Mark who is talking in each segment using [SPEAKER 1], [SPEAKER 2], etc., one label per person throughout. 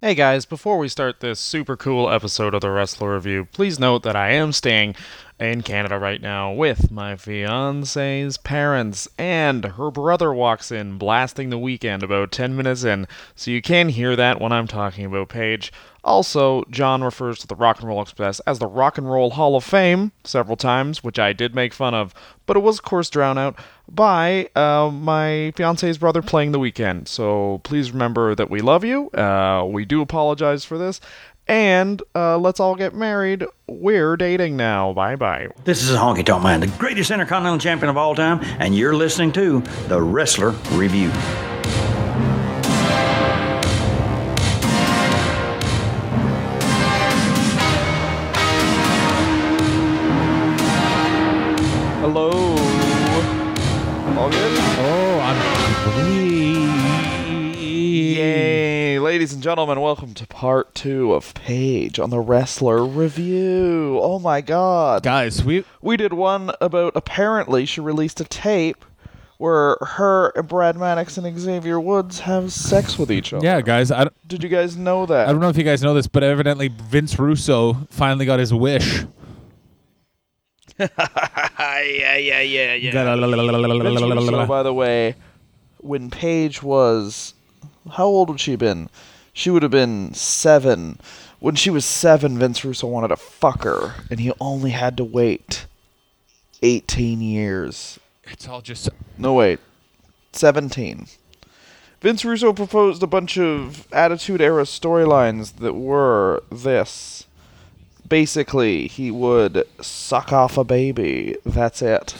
[SPEAKER 1] Hey guys, before we start this super cool episode of the Wrestler Review, please note that I am staying in Canada right now with my fiance's parents, and her brother walks in blasting the Weeknd about 10 minutes in, so you can hear that when I'm talking about Paige. Also, John refers to the Rock and Roll Express as the Rock and Roll Hall of Fame several times, which I did make fun of, but it was, of course, drowned out by uh, my fiance's brother playing the Weeknd. So please remember that we love you. Uh, we do apologize for this. And uh, let's all get married. We're dating now. Bye bye.
[SPEAKER 2] This is Honky Tonk Man, the greatest intercontinental champion of all time, and you're listening to the Wrestler Review.
[SPEAKER 1] Ladies and gentlemen, welcome to part two of Paige on the Wrestler Review. Oh my god.
[SPEAKER 3] Guys, we
[SPEAKER 1] We did one about apparently she released a tape where her and Brad Maddox and Xavier Woods have sex with each other.
[SPEAKER 3] yeah, guys. I don't,
[SPEAKER 1] Did you guys know that?
[SPEAKER 3] I don't know if you guys know this, but evidently Vince Russo finally got his wish.
[SPEAKER 1] yeah, yeah, yeah, yeah. Vince Russo, by the way, when Paige was, how old would she have been? She would have been seven. When she was seven, Vince Russo wanted to fuck her, and he only had to wait eighteen years.
[SPEAKER 3] It's all just
[SPEAKER 1] No, wait, seventeen. Vince Russo proposed a bunch of Attitude Era storylines that were this. Basically, he would suck off a baby. That's it.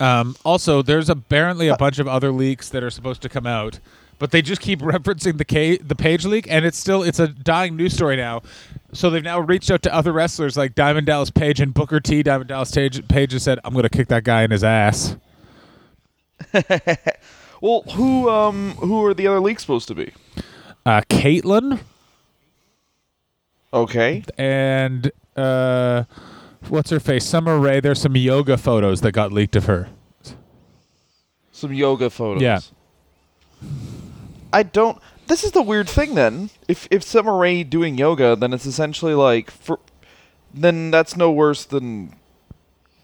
[SPEAKER 3] Um, also, there's apparently a bunch of other leaks that are supposed to come out, but they just keep referencing the K- the Paige leak, and it's still it's a dying news story now. So they've now reached out to other wrestlers like Diamond Dallas Page and Booker T. Diamond Dallas Page, Page has said, "I'm going to kick that guy in his ass."
[SPEAKER 1] Well, who um who are the other leaks supposed to be?
[SPEAKER 3] Uh, Kaitlyn
[SPEAKER 1] Okay.
[SPEAKER 3] and uh, what's her face? Summer Rae. There's some yoga photos that got leaked of her.
[SPEAKER 1] Some yoga photos.
[SPEAKER 3] Yeah.
[SPEAKER 1] I don't this is the weird thing then. If if Rae doing yoga, then it's essentially like for then that's no worse than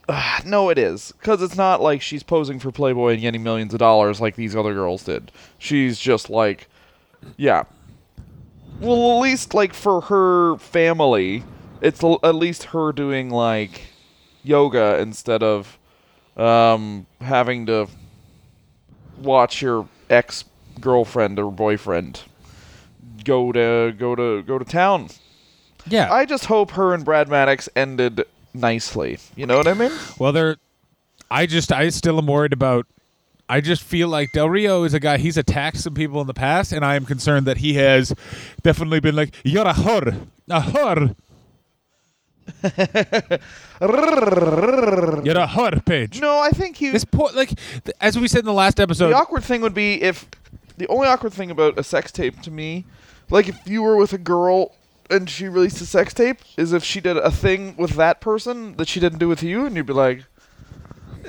[SPEAKER 1] uh, no, it is because it's not like she's posing for Playboy and getting millions of dollars like these other girls did. She's just like, yeah. Well, at least like for her family, it's l- at least her doing like yoga instead of um, having to watch your ex girlfriend or boyfriend go to go to go to town.
[SPEAKER 3] Yeah.
[SPEAKER 1] I just hope her and Brad Maddox ended nicely. You know what I mean?
[SPEAKER 3] Well, they're. I just, I still am worried about. I just feel like Del Rio is a guy. He's attacked some people in the past, and I am concerned that he has definitely been like, "You're a whore, a whore, you're a whore." Paige.
[SPEAKER 1] No, I think he.
[SPEAKER 3] This poor, like, as we said in the last episode.
[SPEAKER 1] the awkward thing would be if the only awkward thing about a sex tape to me, like if you were with a girl and she released a sex tape, is if she did a thing with that person that she didn't do with you, and you'd be like,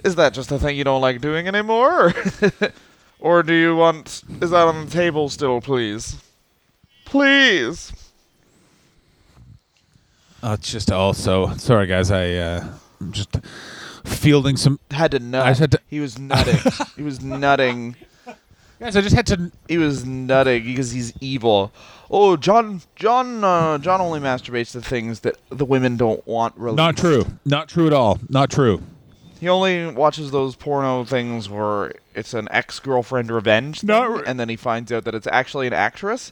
[SPEAKER 1] "Is that just a thing you don't like doing anymore?" or do you want? Is that on the table still, please? Please.
[SPEAKER 3] It's just also sorry, guys. I uh, I'm just fielding some
[SPEAKER 1] Had to nut.
[SPEAKER 3] I had to-
[SPEAKER 1] he was nutting. he was nutting.
[SPEAKER 3] Guys. I just had to.
[SPEAKER 1] He was nutting because he's evil. Oh, John, John, uh, John only masturbates to things that the women don't want. Released.
[SPEAKER 3] Not true. Not true at all. Not true.
[SPEAKER 1] He only watches those porno things where it's an ex-girlfriend revenge, thing,
[SPEAKER 3] Not re-
[SPEAKER 1] and then he finds out that it's actually an actress,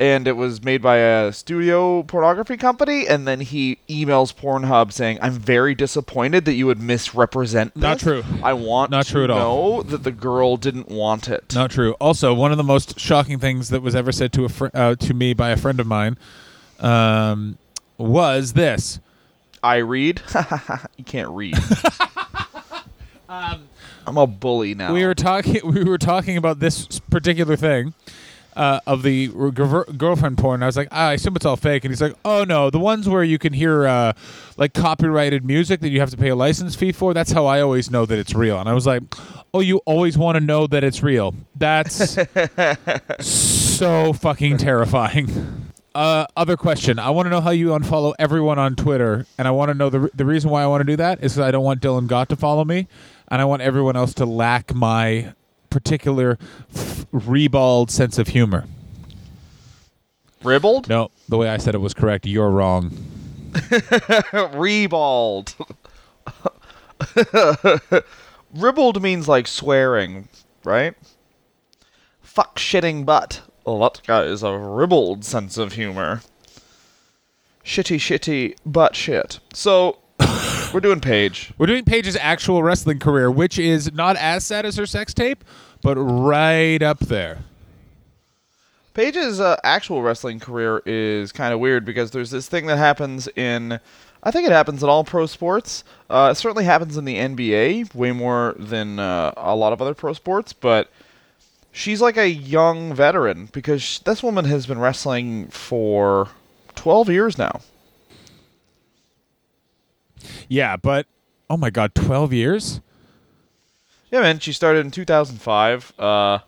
[SPEAKER 1] and it was made by a studio pornography company, and then he emails Pornhub saying, "I'm very disappointed that you would misrepresent this.
[SPEAKER 3] Not true.
[SPEAKER 1] I want
[SPEAKER 3] Not
[SPEAKER 1] to
[SPEAKER 3] true at all.
[SPEAKER 1] know that the girl didn't want it."
[SPEAKER 3] Not true. Also, one of the most shocking things that was ever said to a fr- uh, to me by a friend of mine um, was this.
[SPEAKER 1] I read. you can't read. I'm a bully now.
[SPEAKER 3] Um, We were talking. We were talking about this particular thing uh, of the girlfriend porn. I was like, ah, I assume it's all fake, and he's like, Oh no, the ones where you can hear uh, like copyrighted music that you have to pay a license fee for. That's how I always know that it's real. And I was like, Oh, you always want to know that it's real. That's so fucking terrifying. Uh, other question. I want to know how you unfollow everyone on Twitter, and I want to know the re- the reason why I want to do that is 'cause I don't want Dylan Gott to follow me, and I want everyone else to lack my particular f- ribald sense of humor.
[SPEAKER 1] Ribald?
[SPEAKER 3] No, the way I said it was correct. You're wrong.
[SPEAKER 1] Rebald. Ribald means like swearing, right? Fuck shitting butt. Well, that guy is a ribald sense of humor. Shitty, shitty butt shit. So, we're doing Paige.
[SPEAKER 3] We're doing Paige's actual wrestling career, which is not as sad as her sex tape, but right up there.
[SPEAKER 1] Paige's uh, actual wrestling career is kind of weird because there's this thing that happens in, I think it happens in all pro sports. Uh, it certainly happens in the NBA way more than uh, a lot of other pro sports, but she's like a young veteran because sh- this woman has been wrestling for 12 years now.
[SPEAKER 3] Yeah, but oh my god, 12 years?
[SPEAKER 1] Yeah, man. She started in 2005. Uh,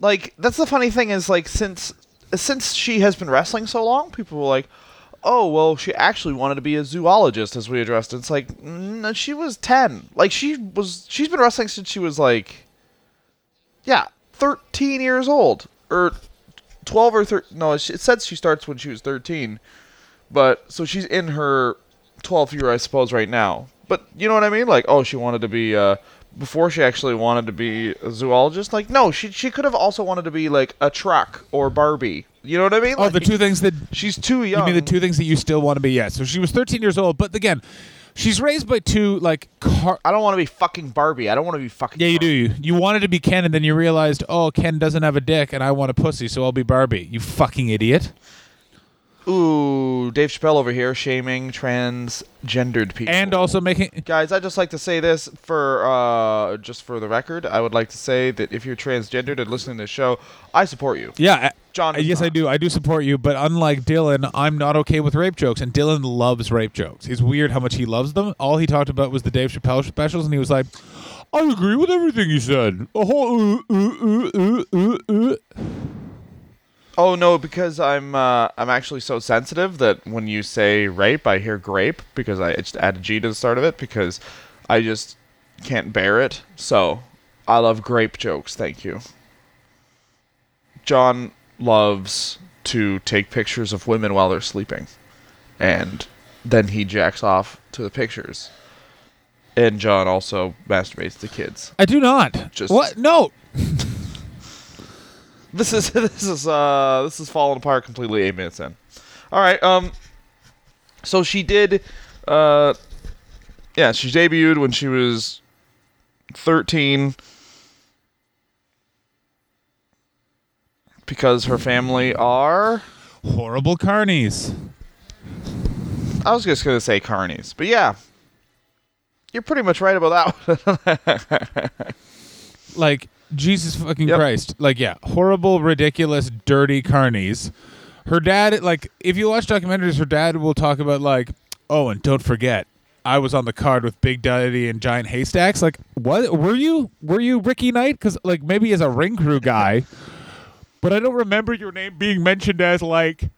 [SPEAKER 1] like that's the funny thing is like since since she has been wrestling so long, people were like, "Oh, well, she actually wanted to be a zoologist," as we addressed. It's like, no, she was 10. Like she was. She's been wrestling since she was like, yeah, 13 years old or 12 or 13. No, it says she starts when she was 13, but so she's in her 12th year, I suppose, right now. But you know what I mean? Like, oh, she wanted to be uh, before she actually wanted to be a zoologist. Like, no, she she could have also wanted to be like a truck or Barbie. You know what I mean?
[SPEAKER 3] Oh, the two things that
[SPEAKER 1] She's too young.
[SPEAKER 3] You mean the two things that you still want to be? Yeah. So she was 13 years old, but again, she's raised by two like car.
[SPEAKER 1] I don't want to be fucking Barbie. I don't want to be fucking.
[SPEAKER 3] Yeah, you do.
[SPEAKER 1] Barbie.
[SPEAKER 3] You, you wanted to be Ken, and then you realized, oh, Ken doesn't have a dick, and I want a pussy, so I'll be Barbie. You fucking idiot.
[SPEAKER 1] Ooh, Dave Chappelle over here shaming transgendered people.
[SPEAKER 3] And also making.
[SPEAKER 1] Guys, I'd just like to say this for uh, just for the record. I would like to say that if you're transgendered and listening to the show, I support you.
[SPEAKER 3] Yeah.
[SPEAKER 1] John
[SPEAKER 3] yes, I do. I do support you, but unlike Dylan, I'm not okay with rape jokes, and Dylan loves rape jokes. It's weird how much he loves them. All he talked about was the Dave Chappelle specials, and he was like, "I agree with everything he said." A whole. Uh, uh, uh.
[SPEAKER 1] Oh no, because I'm uh, I'm actually so sensitive that when you say rape, I hear grape because I just add a G to the start of it because I just can't bear it. So I love grape jokes. Thank you. John loves to take pictures of women while they're sleeping, and then he jacks off to the pictures. And John also masturbates to kids.
[SPEAKER 3] I do not.
[SPEAKER 1] Just-
[SPEAKER 3] what? No.
[SPEAKER 1] This is this is uh this is falling apart completely eight minutes in. All right. Um. So she did. Uh. Yeah, she debuted when she was thirteen. Because her family are.
[SPEAKER 3] Horrible carnies.
[SPEAKER 1] I was just gonna say carnies, but yeah, you're pretty much right about that. one.
[SPEAKER 3] Like Jesus fucking
[SPEAKER 1] Yep.
[SPEAKER 3] Christ. Like yeah, horrible, ridiculous, dirty carnies. Her dad, like, if you watch documentaries, her dad will talk about like, oh, and don't forget, I was on the card with Big Daddy and Giant Haystacks. Like, what were you? Were you Ricky Knight? Because like maybe as a ring crew guy, but I don't remember your name being mentioned as like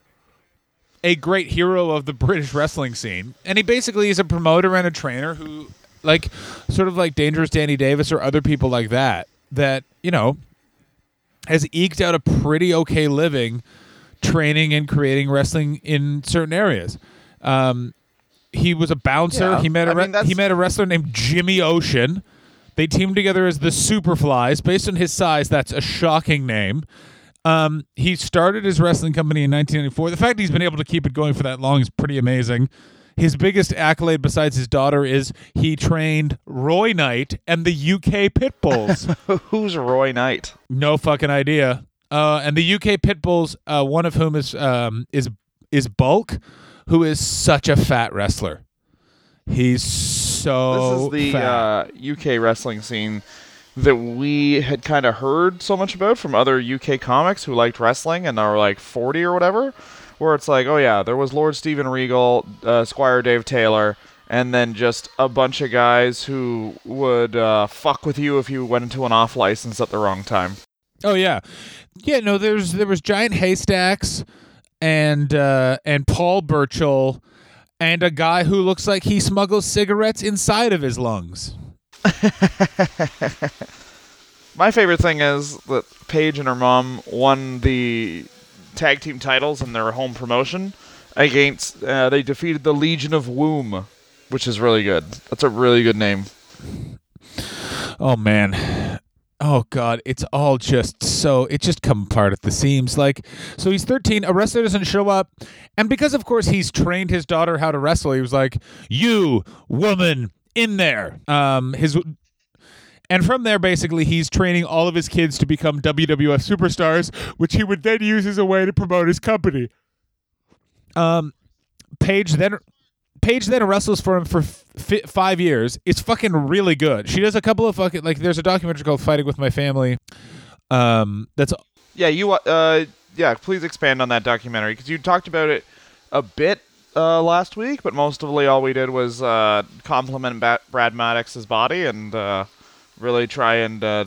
[SPEAKER 3] a great hero of the British wrestling scene. And he basically is a promoter and a trainer who, like, sort of like Dangerous Danny Davis or other people like that, that, you know, has eked out a pretty okay living training and creating wrestling in certain areas. Um, he was a bouncer.
[SPEAKER 1] Yeah,
[SPEAKER 3] he met a re-
[SPEAKER 1] mean,
[SPEAKER 3] he met a wrestler named Jimmy Ocean. They teamed together as the Superflies. Based on his size, that's a shocking name. Um, he started his wrestling company in 1994. The fact he's been able to keep it going for that long is pretty amazing. His biggest accolade besides his daughter is he trained Roy Knight and the UK Pitbulls.
[SPEAKER 1] Who's Roy Knight?
[SPEAKER 3] no fucking idea. Uh, and the UK Pitbulls, uh, one of whom is um, is is Bulk, who is such a fat wrestler. He's so
[SPEAKER 1] this is the uh, UK wrestling scene that we had kind of heard so much about from other UK comics who liked wrestling and are like 40 or whatever, where it's like, oh yeah, there was Lord Steven Regal, uh, Squire Dave Taylor, and then just a bunch of guys who would uh, fuck with you if you went into an off license at the wrong time.
[SPEAKER 3] Oh yeah, yeah. No, there's there was giant haystacks, and uh, and Paul Burchill, and a guy who looks like he smuggles cigarettes inside of his lungs.
[SPEAKER 1] My favorite thing is that Paige and her mom won the tag team titles in their home promotion against. Uh, they defeated the Legion of Womb, which is really good. That's a really good name.
[SPEAKER 3] Oh man. Oh god, it's all just so it just come apart at the seams. Like so he's 13, a wrestler doesn't show up, and because of course he's trained his daughter how to wrestle, he was like, "You woman in there." Um his and from there basically he's training all of his kids to become WWF superstars, which he would then use as a way to promote his company. Um Paige then Paige then wrestles for him for f- five years. It's fucking really good. She does a couple of fucking like. There's a documentary called "Fighting with My Family." Um, that's
[SPEAKER 1] Yeah, you. Uh, yeah, please expand on that documentary because you talked about it a bit uh, last week, but mostly all we did was uh, compliment ba- Brad Maddox's body and uh, really try and uh,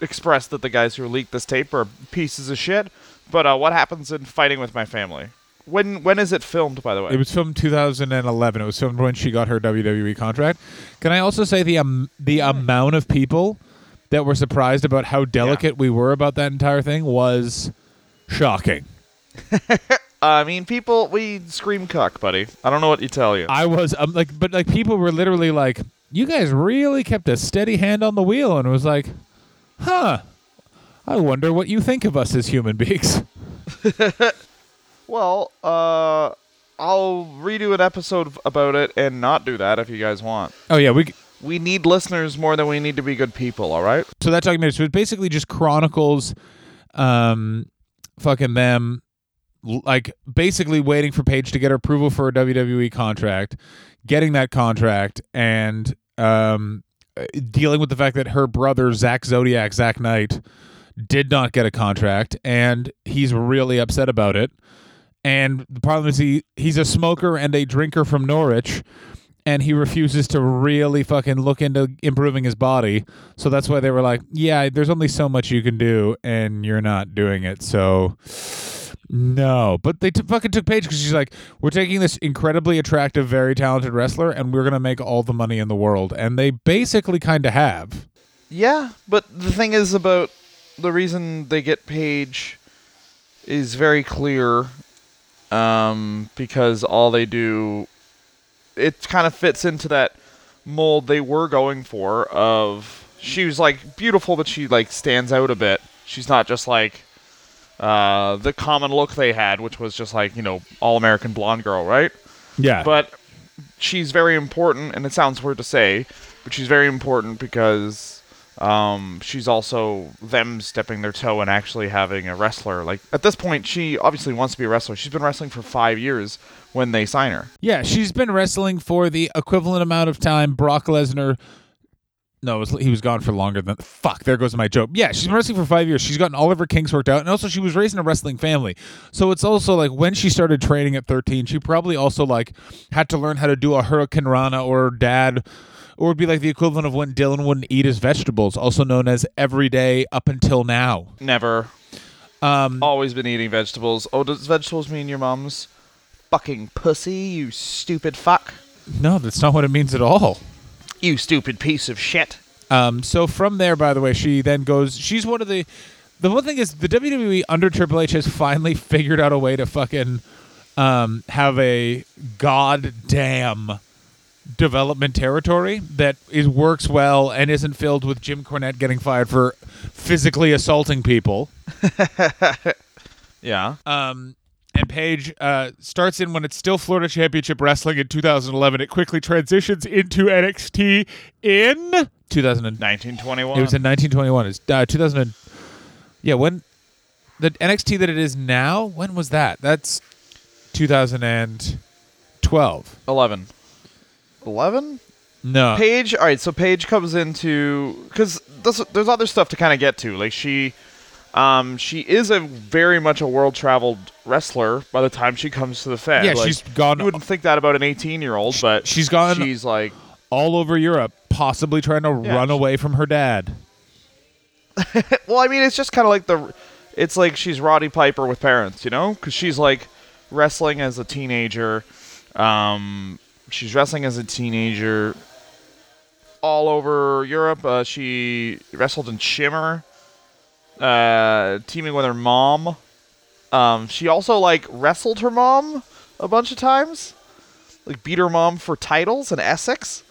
[SPEAKER 1] express that the guys who leaked this tape are pieces of shit. But uh, what happens in Fighting with My Family? When when is it filmed, by the way?
[SPEAKER 3] it was filmed 2011. It was filmed when she got her WWE contract. Can I also say the um, the amount of people that were surprised about how delicate we were about that entire thing was shocking.
[SPEAKER 1] I mean, people, we scream cuck, buddy. I don't know what you tell you.
[SPEAKER 3] I was um, like, but like people were literally like, "You guys really kept a steady hand on the wheel," and it was like, "Huh." I wonder what you think of us as human beings.
[SPEAKER 1] Well, uh, I'll redo an episode about it and not do that if you guys want.
[SPEAKER 3] Oh yeah, we
[SPEAKER 1] We need listeners more than we need to be good people, all right?
[SPEAKER 3] so that documentary so it basically just chronicles um fucking them like basically waiting for Paige to get her approval for a WWE contract, getting that contract and um dealing with the fact that her brother Zak Zodiac, Zak Knight, did not get a contract and he's really upset about it. And the problem is he he's a smoker and a drinker from Norwich and he refuses to really fucking look into improving his body. So that's why they were like, "Yeah, there's only so much you can do, and you're not doing it." So no, but they t- fucking took Paige because she's like, "We're taking this incredibly attractive, very talented wrestler, and we're gonna make all the money in the world," and they basically kind of have.
[SPEAKER 1] Yeah, but the thing is about the reason they get Paige is very clear um, because all they do it kind of fits into that mold they were going for of she was like beautiful but she like stands out a bit she's not just like uh, the common look they had which was just like you know all american blonde girl right
[SPEAKER 3] Yeah,
[SPEAKER 1] but she's very important, and it sounds weird to say, but she's very important because um, she's also them stepping their toe and actually having a wrestler. Like at this point, she obviously wants to be a wrestler. She's been wrestling for five years when they sign her.
[SPEAKER 3] yeah, she's been wrestling for the equivalent amount of time Brock Lesnar. No, was, he was gone for longer than. Fuck, there goes my joke. Yeah, she's been wrestling for five years. She's gotten all of her kinks worked out. And also, she was raised in a wrestling family. So it's also like when she started training at 13, she probably also like had to learn how to do a Hurricanrana or dad. Or would be like the equivalent of when Dylan wouldn't eat his vegetables, also known as every day up until now.
[SPEAKER 1] Never.
[SPEAKER 3] Um,
[SPEAKER 1] Always been eating vegetables. Oh, does vegetables mean your mom's fucking pussy? You stupid fuck.
[SPEAKER 3] no, that's not what it means at all.
[SPEAKER 1] You stupid piece of shit.
[SPEAKER 3] Um, so from there, by the way, she then goes. She's one of the. The one thing is, the WWE under Triple H has finally figured out a way to fucking um, have a goddamn development territory that is works well and isn't filled with Jim Cornette getting fired for physically assaulting people.
[SPEAKER 1] Yeah.
[SPEAKER 3] Um, and Paige uh, starts in when it's still Florida Championship Wrestling in 2011. It quickly transitions into NXT in 2009.
[SPEAKER 1] 1921.
[SPEAKER 3] It was in 1921. It's uh, 2000. And, yeah, when the NXT that it is now. When was that? That's 2012.
[SPEAKER 1] 11. 11?
[SPEAKER 3] No.
[SPEAKER 1] Paige, all right. So Paige comes into because there's, there's other stuff to kind of get to. Like she, um, she is a very much a world traveled wrestler by the time she comes to the Fed.
[SPEAKER 3] Yeah,
[SPEAKER 1] Like,
[SPEAKER 3] she's gone-
[SPEAKER 1] You wouldn't think that about an 18 year old, but
[SPEAKER 3] she's gone-
[SPEAKER 1] She's like,
[SPEAKER 3] All over Europe, possibly trying to
[SPEAKER 1] Yeah,
[SPEAKER 3] run
[SPEAKER 1] she-
[SPEAKER 3] away from her dad.
[SPEAKER 1] well, I mean, it's just kind of like the. It's like she's Roddy Piper with parents, you know, because she's like wrestling as a teenager. Um, she's wrestling as a teenager all over Europe. Uh, she wrestled in Shimmer, uh, teaming with her mom. Um, she also like wrestled her mom a bunch of times, like beat her mom for titles in Essex.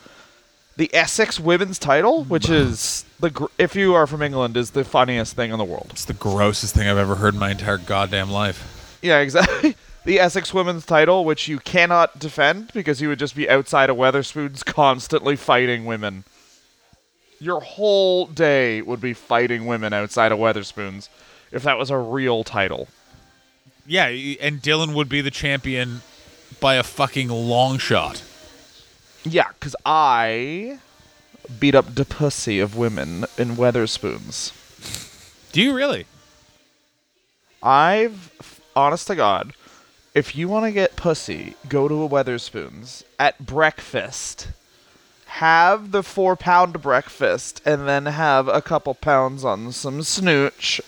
[SPEAKER 1] The Essex women's title, which is the gr- if you are from England, is the funniest thing in the world.
[SPEAKER 3] It's the grossest thing I've ever heard in my entire goddamn life.
[SPEAKER 1] Yeah, exactly. The Essex women's title, which you cannot defend because you would just be outside of Wetherspoons constantly fighting women. Your whole day would be fighting women outside of Wetherspoons if that was a real title.
[SPEAKER 3] Yeah, and Dylan would be the champion by a fucking long shot.
[SPEAKER 1] Yeah, because I beat up the pussy of women in Wetherspoons.
[SPEAKER 3] Do you really?
[SPEAKER 1] I've, honest to God, if you want to get pussy, go to a Wetherspoons at breakfast. Have the four pound breakfast and then have a couple pounds on some snooch,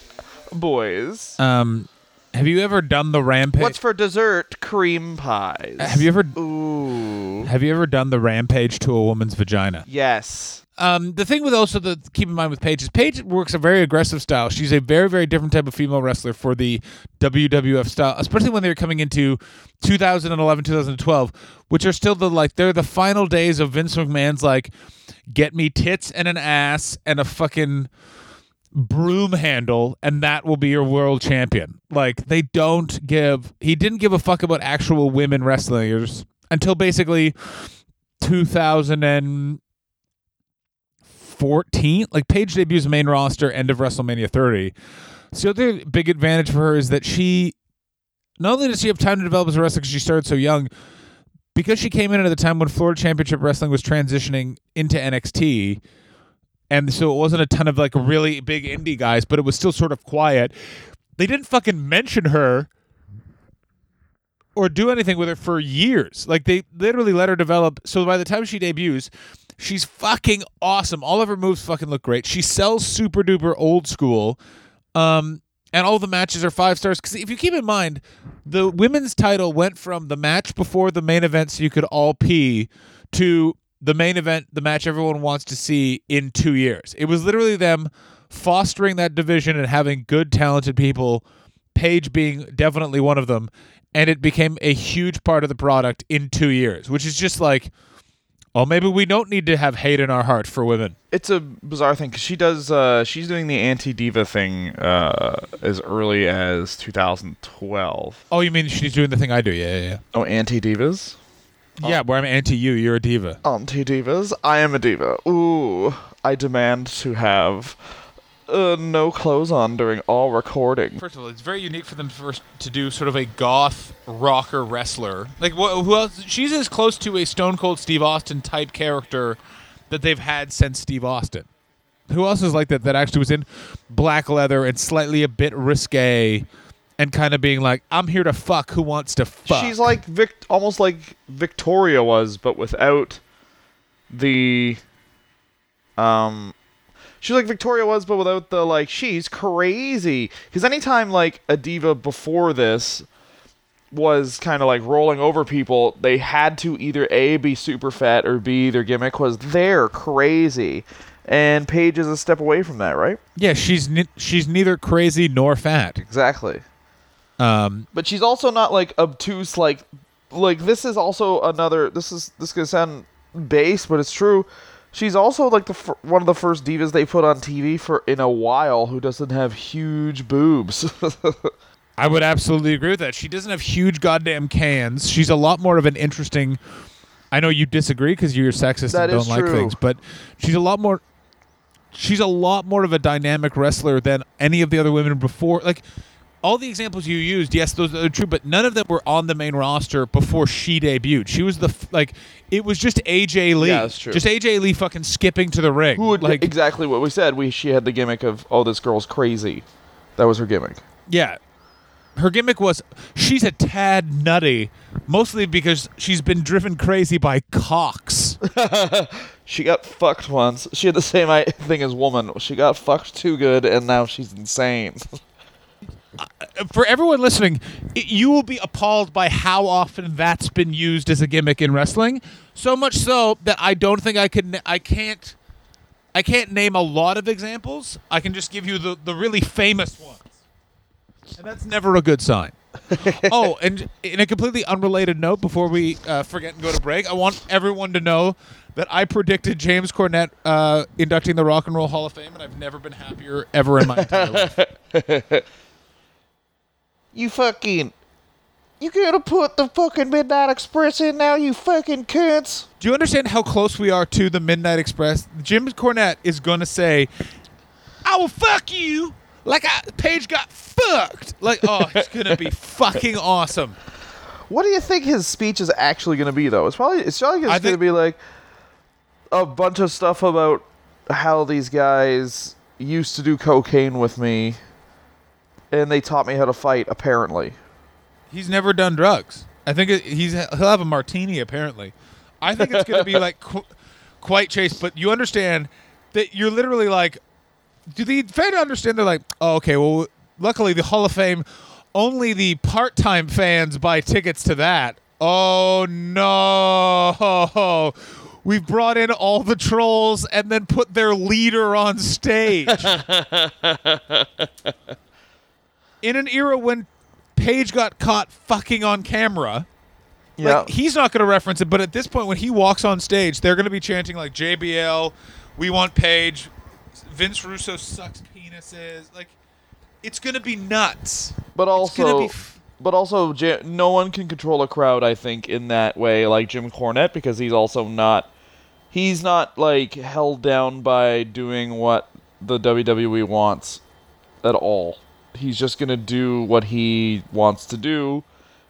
[SPEAKER 1] boys.
[SPEAKER 3] Um, have you ever done the rampage?
[SPEAKER 1] What's for dessert? Cream pies.
[SPEAKER 3] have you ever
[SPEAKER 1] Ooh.
[SPEAKER 3] have you ever done the rampage to a woman's vagina?
[SPEAKER 1] Yes.
[SPEAKER 3] Um, the thing with also the keep in mind with Paige is Paige works a very aggressive style. She's a very very different type of female wrestler for the WWF style, especially when they're coming into 2011 2012, which are still the like they're the final days of Vince McMahon's like get me tits and an ass and a fucking broom handle and that will be your world champion. Like they don't give he didn't give a fuck about actual women wrestlers until basically 2000 and 14 like Paige debuts main roster end of WrestleMania 30. So the other big advantage for her is that she not only does she have time to develop as a wrestler because she started so young, because she came in at the time when Florida Championship Wrestling was transitioning into NXT, and so it wasn't a ton of like really big indie guys, but it was still sort of quiet. They didn't fucking mention her or do anything with her for years. Like they literally let her develop. So by the time she debuts, she's fucking awesome. All of her moves fucking look great. She sells super duper old school. Um, and all the matches are five stars. Because if you keep in mind, the women's title went from the match before the main event, so you could all pee, to the main event, the match everyone wants to see in two years. It was literally them fostering that division and having good, talented people. Paige being definitely one of them, and it became a huge part of the product in two years, which is just like, oh, maybe we don't need to have hate in our heart for women.
[SPEAKER 1] It's a bizarre thing because she does. Uh, she's doing the anti diva thing uh, as early as 2012.
[SPEAKER 3] Oh, you mean she's doing the thing I do? Yeah, yeah,
[SPEAKER 1] Oh, anti divas.
[SPEAKER 3] yeah. Yeah, where I'm anti you, you're a diva.
[SPEAKER 1] Anti divas. I am a diva. Ooh, I demand to have uh, no clothes on during all recording.
[SPEAKER 3] First of all, it's very unique for them first to do sort of a goth rocker wrestler. Like wh- who else? She's as close to a Stone Cold Steve Austin type character that they've had since Steve Austin. Who else is like that? That actually was in black leather and slightly a bit risque, and kind of being like, "I'm here to fuck. Who wants to fuck?"
[SPEAKER 1] She's like Vic, almost like Victoria was, but without the um. She's like Victoria was, but without the like. She's crazy. Because anytime like a diva before this was kind of like rolling over people, they had to either a be super fat or b their gimmick was they're crazy. And Paige is a step away from that, right?
[SPEAKER 3] yeah, she's ne- she's neither crazy nor fat.
[SPEAKER 1] Exactly.
[SPEAKER 3] Um,
[SPEAKER 1] but she's also not like obtuse like like this is also another this is this is gonna sound base but it's true she's also like the fir- one of the first divas they put on tv for in a while who doesn't have huge boobs
[SPEAKER 3] I would absolutely agree with that. She doesn't have huge goddamn cans. She's a lot more of an interesting. I know you disagree because you're sexist
[SPEAKER 1] That
[SPEAKER 3] and don't like
[SPEAKER 1] true.
[SPEAKER 3] things, but she's a lot more. She's a lot more of a dynamic wrestler than any of the other women before. Like all the examples you used, yes, those are true, but none of them were on the main roster before she debuted. She was the f- like. It was just AJ Lee.
[SPEAKER 1] Yeah, that's true.
[SPEAKER 3] Just AJ Lee fucking skipping to the ring.
[SPEAKER 1] who would
[SPEAKER 3] like
[SPEAKER 1] exactly what we said we she had the gimmick of oh this girl's crazy that was her gimmick
[SPEAKER 3] Yeah. Her gimmick was she's a tad nutty, mostly because she's been driven crazy by cocks.
[SPEAKER 1] She got fucked once. She had the same thing as woman. She got fucked too good, and now she's insane.
[SPEAKER 3] For everyone listening, i you will be appalled by how often that's been used as a gimmick in wrestling. So much so that I don't think I can. I can't. I can't name a lot of examples. I can just give you the the really famous ones, and that's never a good sign. oh, and in a completely unrelated note, before we uh, forget and go to break, I want everyone to know that I predicted James Cornette uh, inducting the Rock and Roll Hall of Fame, and I've never been happier ever in my entire life.
[SPEAKER 1] you fucking. You gonna put the fucking Midnight Express in now, you fucking cunts?
[SPEAKER 3] Do you understand how close we are to the Midnight Express? Jim Cornette is to say, "I will fuck you," like I, Paige got fucked. Like, oh, it's to be fucking awesome.
[SPEAKER 1] What do you think his speech is actually gonna be, though? It's probably it's probably just gonna
[SPEAKER 3] think-
[SPEAKER 1] be like a bunch of stuff about how these guys used to do cocaine with me, and they taught me how to fight. Apparently,
[SPEAKER 3] He's never done drugs. I think it, he's he'll have a martini. Apparently, I think it's going to be like qu- quite chase. But you understand that you're literally like, do the fan understand? They're like, oh, okay. Well, luckily the Hall of Fame, only the part-time fans buy tickets to that. Oh no. We've brought in all the trolls and then put their leader on stage. in an era when Paige got caught fucking on camera.
[SPEAKER 1] yeah.
[SPEAKER 3] Like he's not going to reference it, but at this point, when he walks on stage, they're going to be chanting like JBL, "We want Paige," Vince Russo sucks penises. Like it's going to be nuts.
[SPEAKER 1] But
[SPEAKER 3] gonna
[SPEAKER 1] also,
[SPEAKER 3] be f-
[SPEAKER 1] but also, no one can control a crowd. I think in that way, like Jim Cornette, because he's also not. He's not like held down by doing what the WWE wants at all. He's just gonna do what he wants to do,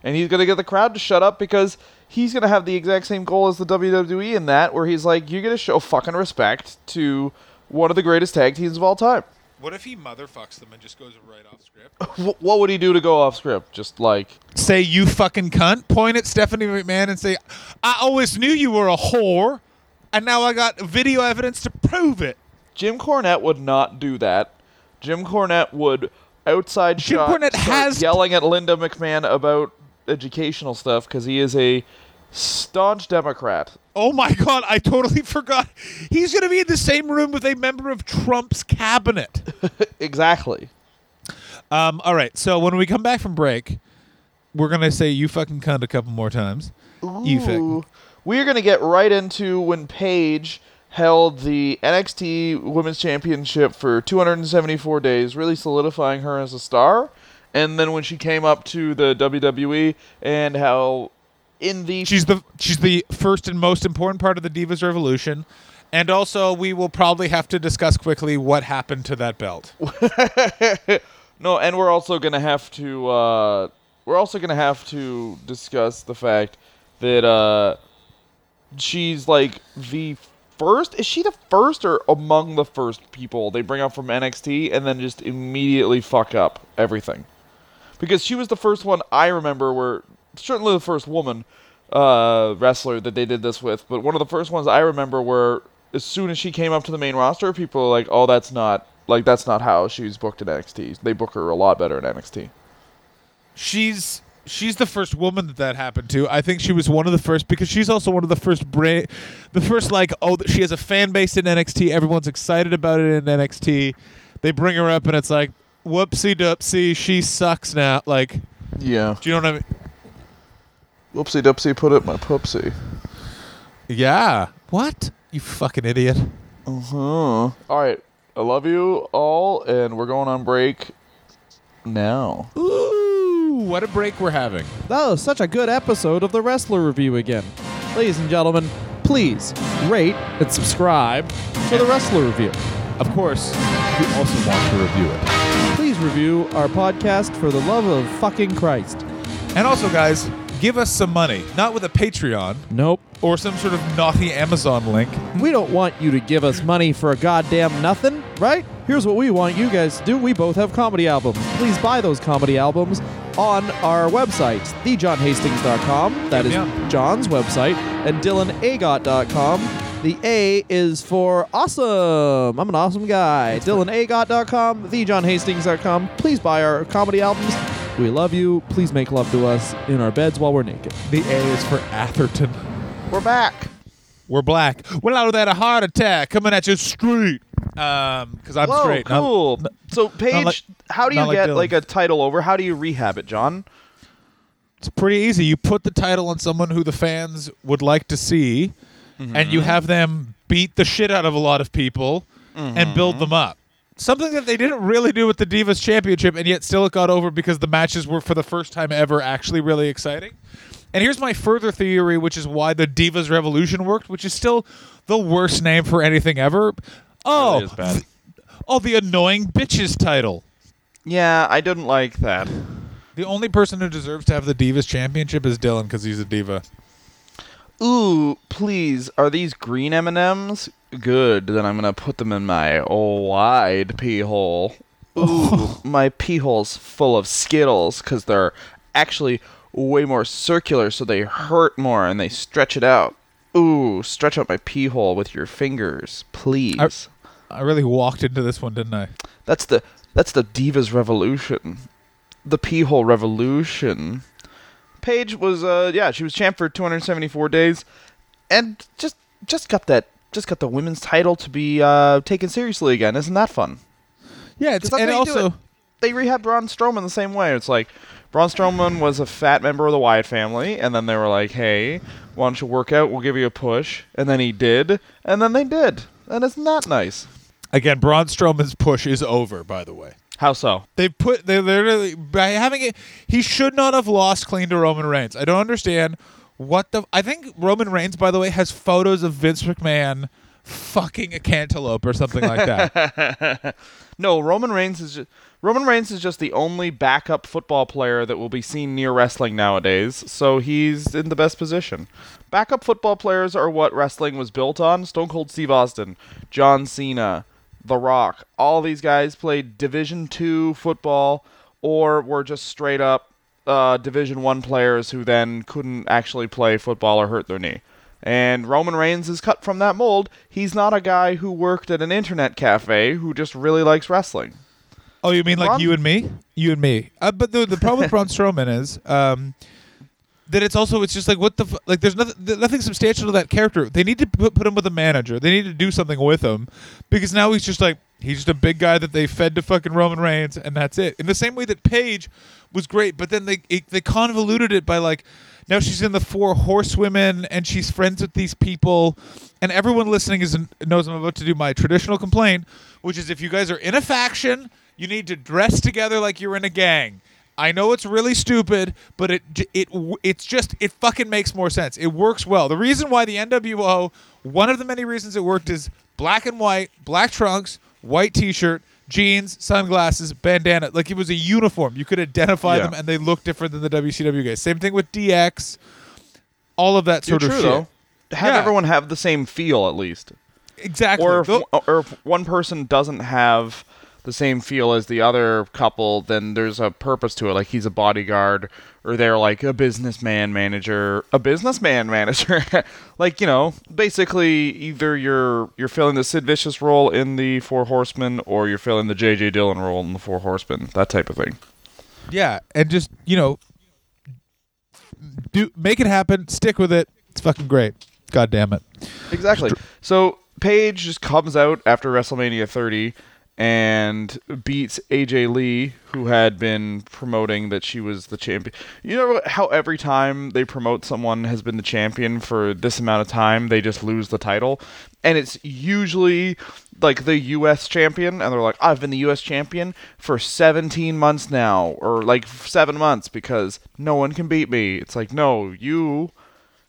[SPEAKER 1] and he's gonna get the crowd to shut up because he's gonna have the exact same goal as the WWE in that, where he's like, "You're gonna show fucking respect to one of the greatest tag teams of all time."
[SPEAKER 3] What if he motherfucks them and just goes right off script?
[SPEAKER 1] What would he do to go off script? Just like
[SPEAKER 3] say you fucking cunt. Point at Stephanie McMahon and say, "I always knew you were a whore, and now I got video evidence to prove it."
[SPEAKER 1] Jim Cornette would not do that. Jim Cornette would outside
[SPEAKER 3] Jim
[SPEAKER 1] shot
[SPEAKER 3] Cornette has-
[SPEAKER 1] yelling at Linda McMahon about educational stuff because he is a staunch Democrat.
[SPEAKER 3] Oh my god, I totally forgot. He's going to be in the same room with a member of Trump's cabinet.
[SPEAKER 1] exactly.
[SPEAKER 3] Um, all right, so when we come back from break, we're going to say you fucking cunt a couple more times. You fucking.
[SPEAKER 1] We're gonna get right into when Paige held the NXT Women's Championship for 274 days, really solidifying her as a star. And then when she came up to the WWE and how in the
[SPEAKER 3] She's the she's the first and most important part of the Divas Revolution. And also, we will probably have to discuss quickly what happened to that belt.
[SPEAKER 1] No, and we're also gonna have to uh, we're also gonna have to discuss the fact that uh, she's like the first. Is she the first or among the first people they bring up from NXT and then just immediately fuck up everything? Because she was the first one I remember where certainly the first woman uh, wrestler that they did this with, but one of the first ones I remember where as soon as she came up to the main roster, people were like, "Oh, that's not like that's not how she's booked in NXT. They book her a lot better in NXT."
[SPEAKER 3] she's she's the first woman that that happened to. I think she was one of the first because she's also one of the first bra- the first like oh she has a fan base in NXT. Everyone's excited about it in NXT. They bring her up and it's like whoopsie doopsie, she sucks now. Like,
[SPEAKER 1] Yeah.
[SPEAKER 3] do you know what I mean?
[SPEAKER 1] Whoopsie doopsie, put up my poopsie.
[SPEAKER 3] Yeah. What? You fucking idiot.
[SPEAKER 1] Uh huh. All right. I love you all, and we're going on break now.
[SPEAKER 3] Ooh, what a break we're having.
[SPEAKER 4] That was such a good episode of the Wrestler Review again. Ladies and gentlemen, please rate and subscribe to the Wrestler Review.
[SPEAKER 3] Of course, we also want to review it.
[SPEAKER 4] Please review our podcast for the love of fucking Christ.
[SPEAKER 3] And also, guys, give us some money. Not with a Patreon
[SPEAKER 4] Nope.
[SPEAKER 3] or some sort of naughty Amazon link.
[SPEAKER 4] We don't want you to give us money for a goddamn nothing, right? Here's what we want you guys to do. We both have comedy albums. Please buy those comedy albums on our website, thejohnhastings.com. That is
[SPEAKER 3] Yeah.
[SPEAKER 4] John's website, and dylanagott.com. The A is for awesome. I'm an awesome guy. DylanAgott.com, TheJohnHastings.com. Please buy our comedy albums. We love you. Please make love to us in our beds while we're naked.
[SPEAKER 3] The A is for Atherton.
[SPEAKER 1] We're back.
[SPEAKER 3] We're black. Well, out of that, a heart attack coming at you straight. Um, because I'm
[SPEAKER 1] Whoa,
[SPEAKER 3] straight. Not-
[SPEAKER 1] cool. so, Paige,
[SPEAKER 3] like-
[SPEAKER 1] how do you
[SPEAKER 3] not like
[SPEAKER 1] get
[SPEAKER 3] Dylan.
[SPEAKER 1] like a title over? How do you rehab it, John?
[SPEAKER 3] It's pretty easy. You put the title on someone who the fans would like to see, and
[SPEAKER 1] Mm-hmm.
[SPEAKER 3] you have them beat the shit out of a lot of people and build
[SPEAKER 1] Mm-hmm.
[SPEAKER 3] them up. Something that they didn't really do with the Divas Championship, and yet still it got over because the matches were for the first time ever actually really exciting. And here's my further theory, which is why the Divas Revolution worked, which is still the worst name for anything ever. Oh,
[SPEAKER 1] Really is bad.
[SPEAKER 3] th- oh, the annoying bitches title.
[SPEAKER 1] Yeah, I didn't like that.
[SPEAKER 3] The only person who deserves to have the Divas Championship is Dylan because he's a diva.
[SPEAKER 1] Ooh, please, are these green M&Ms? Good, then I'm gonna put them in my wide pee hole. Ooh, my pee hole's full of Skittles because they're actually way more circular, so they hurt more and they stretch it out. Ooh, stretch out my pee hole with your fingers, please.
[SPEAKER 3] I really walked into this one, didn't I?
[SPEAKER 1] That's the that's the Divas Revolution. The pee hole revolution. Paige was uh yeah, she was champ for 274 days and just just got that just got the women's title to be uh taken seriously again. Isn't that fun?
[SPEAKER 3] Yeah, it's, and
[SPEAKER 1] how you do
[SPEAKER 3] also
[SPEAKER 1] it. They rehabbed Braun Strowman the same way. It's like Braun Strowman was a fat member of the Wyatt family, and then they were like, "Hey, why don't you work out? We'll give you a push." And then he did, and then they did. And isn't that nice?
[SPEAKER 3] Again, Braun Strowman's push is over. By the way,
[SPEAKER 1] How so?
[SPEAKER 3] they put they literally by having it. He should not have lost clean to Roman Reigns. I don't understand what the. I think Roman Reigns, by the way, has photos of Vince McMahon fucking a cantaloupe or something like that.
[SPEAKER 1] No, Roman Reigns is just Roman Reigns is just the only backup football player that will be seen near wrestling nowadays, so he's in the best position. Backup football players are what wrestling was built on. Stone Cold Steve Austin, John Cena, The Rock, all these guys played Division 2 football or were just straight up uh, Division 1 players who then couldn't actually play football or hurt their knee. And Roman Reigns is cut from that mold. He's not a guy who worked at an internet cafe who just really likes wrestling.
[SPEAKER 3] oh, you mean like
[SPEAKER 1] Braun-
[SPEAKER 3] you and me? You and me. Uh, but the the problem with Braun Strowman is. Um, that it's also it's just like what the f- like there's nothing th- nothing substantial to that character. They need to put, put him with a manager. They need to do something with him because now he's just like he's just a big guy that they fed to fucking Roman Reigns and that's it. In the same way that Paige was great, but then they it, they convoluted it by like now she's in the four horsewomen and she's friends with these people and everyone listening is knows I'm about to do my traditional complaint, which is if you guys are in a faction, you need to dress together like you're in a gang. I know it's really stupid, but it it it's just it fucking makes more sense. It works well. The reason why the NWO, one of the many reasons it worked is black and white, black trunks, white t-shirt, jeans, sunglasses, bandana. Like it was a uniform. You could identify
[SPEAKER 1] Yeah.
[SPEAKER 3] them and they look different than the WCW guys. Same thing with DX. All of that
[SPEAKER 1] You're
[SPEAKER 3] sort of
[SPEAKER 1] true,
[SPEAKER 3] shit.
[SPEAKER 1] though. Have
[SPEAKER 3] Yeah.
[SPEAKER 1] everyone have the same feel at least.
[SPEAKER 3] Exactly.
[SPEAKER 1] Or if, or if one person doesn't have the same feel as the other couple, then there's a purpose to it. Like he's a bodyguard, or they're like a businessman manager, a businessman manager. like you know, basically either you're you're filling the Sid Vicious role in the Four Horsemen, or you're filling the J.J. Dillon role in the Four Horsemen. That type of thing.
[SPEAKER 3] yeah, and just you know, do make it happen. Stick with it. It's fucking great. God damn it.
[SPEAKER 1] Exactly. So Paige just comes out after WrestleMania 30 and beats AJ Lee, who had been promoting that she was the champion. You know how every time they promote someone has been the champion for this amount of time, they just lose the title? And it's usually like the US champion, and they're like, I've been the US champion for 17 months now, or like seven months because no one can beat me. It's like, no, you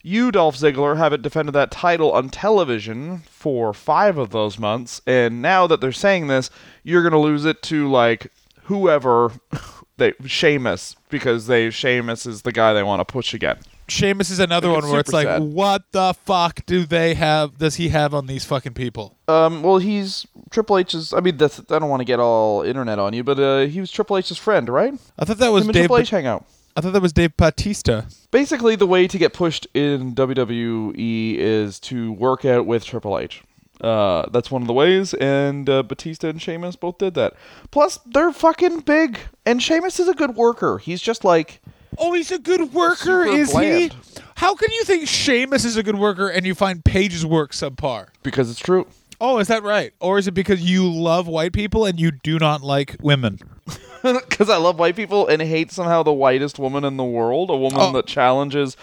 [SPEAKER 1] you, Dolph Ziggler, haven't defended that title on television for five of those months, and now that they're saying this, you're gonna lose it to like whoever they Sheamus because they Sheamus is the guy they want to push again.
[SPEAKER 3] Sheamus is another one where it's like,
[SPEAKER 1] sad.
[SPEAKER 3] what the fuck do they have? Does he have on these fucking people?
[SPEAKER 1] Um, well, he's Triple H's. I mean, that's, I don't want to get all internet on you, but uh, he was Triple H's friend, right?
[SPEAKER 3] I thought that was
[SPEAKER 1] Him
[SPEAKER 3] Dave.
[SPEAKER 1] Triple H hang out.
[SPEAKER 3] I thought that was Dave Batista.
[SPEAKER 1] Basically, the way to get pushed in WWE is to work out with Triple H. Uh, that's one of the ways, and uh, Batista and Sheamus both did that. Plus, they're fucking big, and Sheamus is a good worker. He's just like
[SPEAKER 3] Oh, he's a good worker, is
[SPEAKER 1] bland.
[SPEAKER 3] he? How can you think Sheamus is a good worker and you find Paige's work subpar?
[SPEAKER 1] because it's true.
[SPEAKER 3] Oh, is that right? Or is it because you love white people and you do not like women?
[SPEAKER 1] Because I love white people and hate somehow the whitest woman in the world, a woman
[SPEAKER 3] Oh.
[SPEAKER 1] that challenges,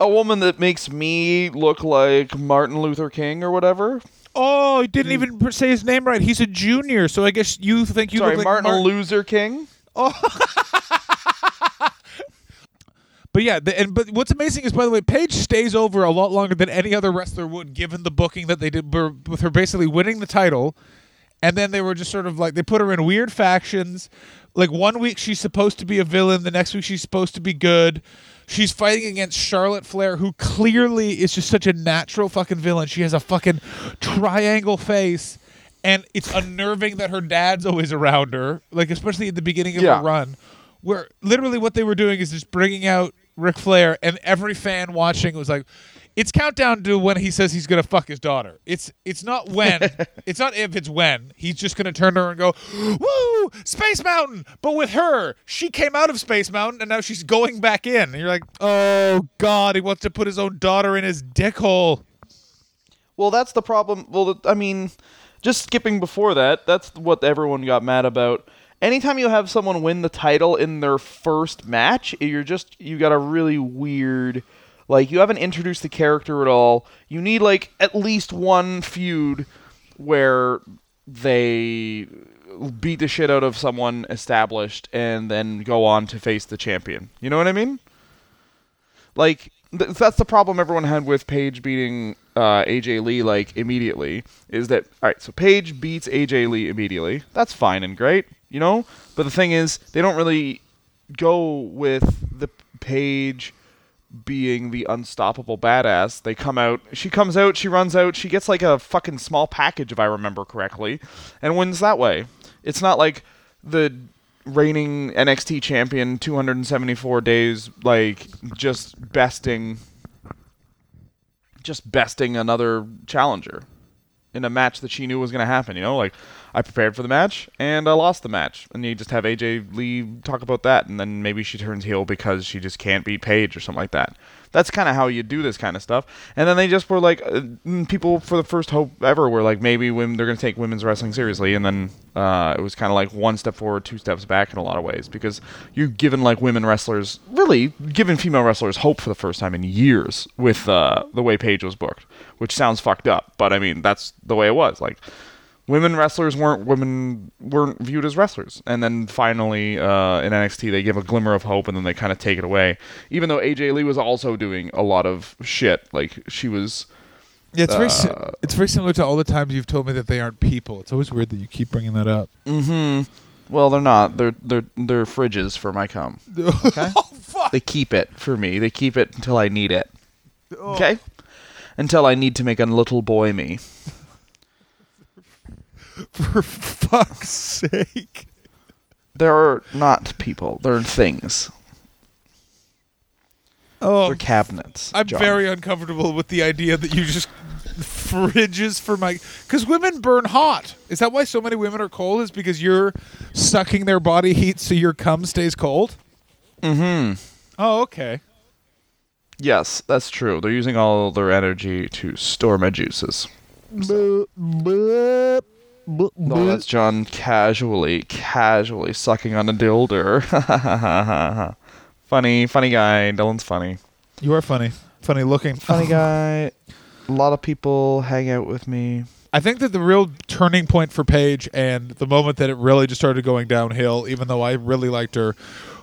[SPEAKER 1] a woman that makes me look like Martin Luther King or whatever.
[SPEAKER 3] Oh, he didn't mm. even say his name right. He's a junior, so I guess you think you
[SPEAKER 1] Sorry,
[SPEAKER 3] look like
[SPEAKER 1] Martin
[SPEAKER 3] Mar-
[SPEAKER 1] Loser King. Oh.
[SPEAKER 3] But yeah, the, and but what's amazing is by the way, Paige stays over a lot longer than any other wrestler would, given the booking that they did with her basically winning the title, and then they were just sort of like they put her in weird factions. Like one week she's supposed to be a villain, the next week she's supposed to be good. She's fighting against Charlotte Flair, who clearly is just such a natural fucking villain. She has a fucking triangle face, and it's unnerving that her dad's always around her. Like especially at the beginning of
[SPEAKER 1] Yeah.
[SPEAKER 3] her run where literally what they were doing is just bringing out Ric Flair, and every fan watching was like, "It's countdown to when he says he's gonna fuck his daughter." It's it's not when, it's not if, it's when. He's just gonna turn to her and go, "Woo, Space Mountain!" But with her, she came out of Space Mountain, and now she's going back in. And you're like, "Oh God, he wants to put his own daughter in his dick hole."
[SPEAKER 1] Well, that's the problem. Well, I mean, just skipping before that, that's what everyone got mad about. Anytime you have someone win the title in their first match, you're just you got a really weird like you haven't introduced the character at all. You need like at least one feud where they beat the shit out of someone established and then go on to face the champion. You know what I mean? like th- that's the problem everyone had with Paige beating uh, AJ Lee like immediately is that all right so Paige beats AJ Lee immediately that's fine and great you know but the thing is they don't really go with the Paige being the unstoppable badass they come out she comes out she runs out she gets like a fucking small package if I remember correctly and wins that way it's not like the reigning NXT champion 274 days like just besting just besting another challenger in a match that she knew was going to happen, you know? Like I prepared for the match and I lost the match. And you just have AJ Lee talk about that and then maybe she turns heel because she just can't beat Paige or something like that. That's kind of how you do this kind of stuff. And then they just were like uh, mm, people for the first hope ever were like maybe women they're going to take women's wrestling seriously and then uh, it was kind of like one step forward, two steps back in a lot of ways because you're given like women wrestlers really given female wrestlers hope for the first time in years with uh, the way Paige was booked, which sounds fucked up, but I mean that's the way it was. Like women wrestlers weren't women weren't viewed as wrestlers. And then finally uh, in NXT they give a glimmer of hope and then they kind of take it away. Even though AJ Lee was also doing a lot of shit like she was
[SPEAKER 3] Yeah, it's very si-
[SPEAKER 1] Uh,
[SPEAKER 3] it's very similar to all the times you've told me that they aren't people. It's always weird that you keep bringing that up. Mm-hmm.
[SPEAKER 1] Well they're not. They're they're they're fridges for my cum. Okay.
[SPEAKER 3] oh fuck!
[SPEAKER 1] they keep it for me. They keep it until I need it. Okay? Until I need to make a little boy me
[SPEAKER 3] For fuck's sake!
[SPEAKER 1] they're not people they're things
[SPEAKER 3] Oh,
[SPEAKER 1] they're cabinets
[SPEAKER 3] I'm
[SPEAKER 1] John.
[SPEAKER 3] very uncomfortable with the idea that you just fridges for my because women burn hot. Is that why so many women are cold? Is because you're sucking their body heat so your cum stays cold? Mm-hmm. Oh, okay.
[SPEAKER 1] Yes, that's true. They're using all their energy to store my juices. No, that's John casually, casually sucking on a dildo. funny, funny guy. Dylan's funny.
[SPEAKER 3] You are funny. Funny looking.
[SPEAKER 1] Funny guy. A lot of people hang out with me.
[SPEAKER 3] I think that the real turning point for Paige and the moment that it really just started going downhill, even though I really liked her,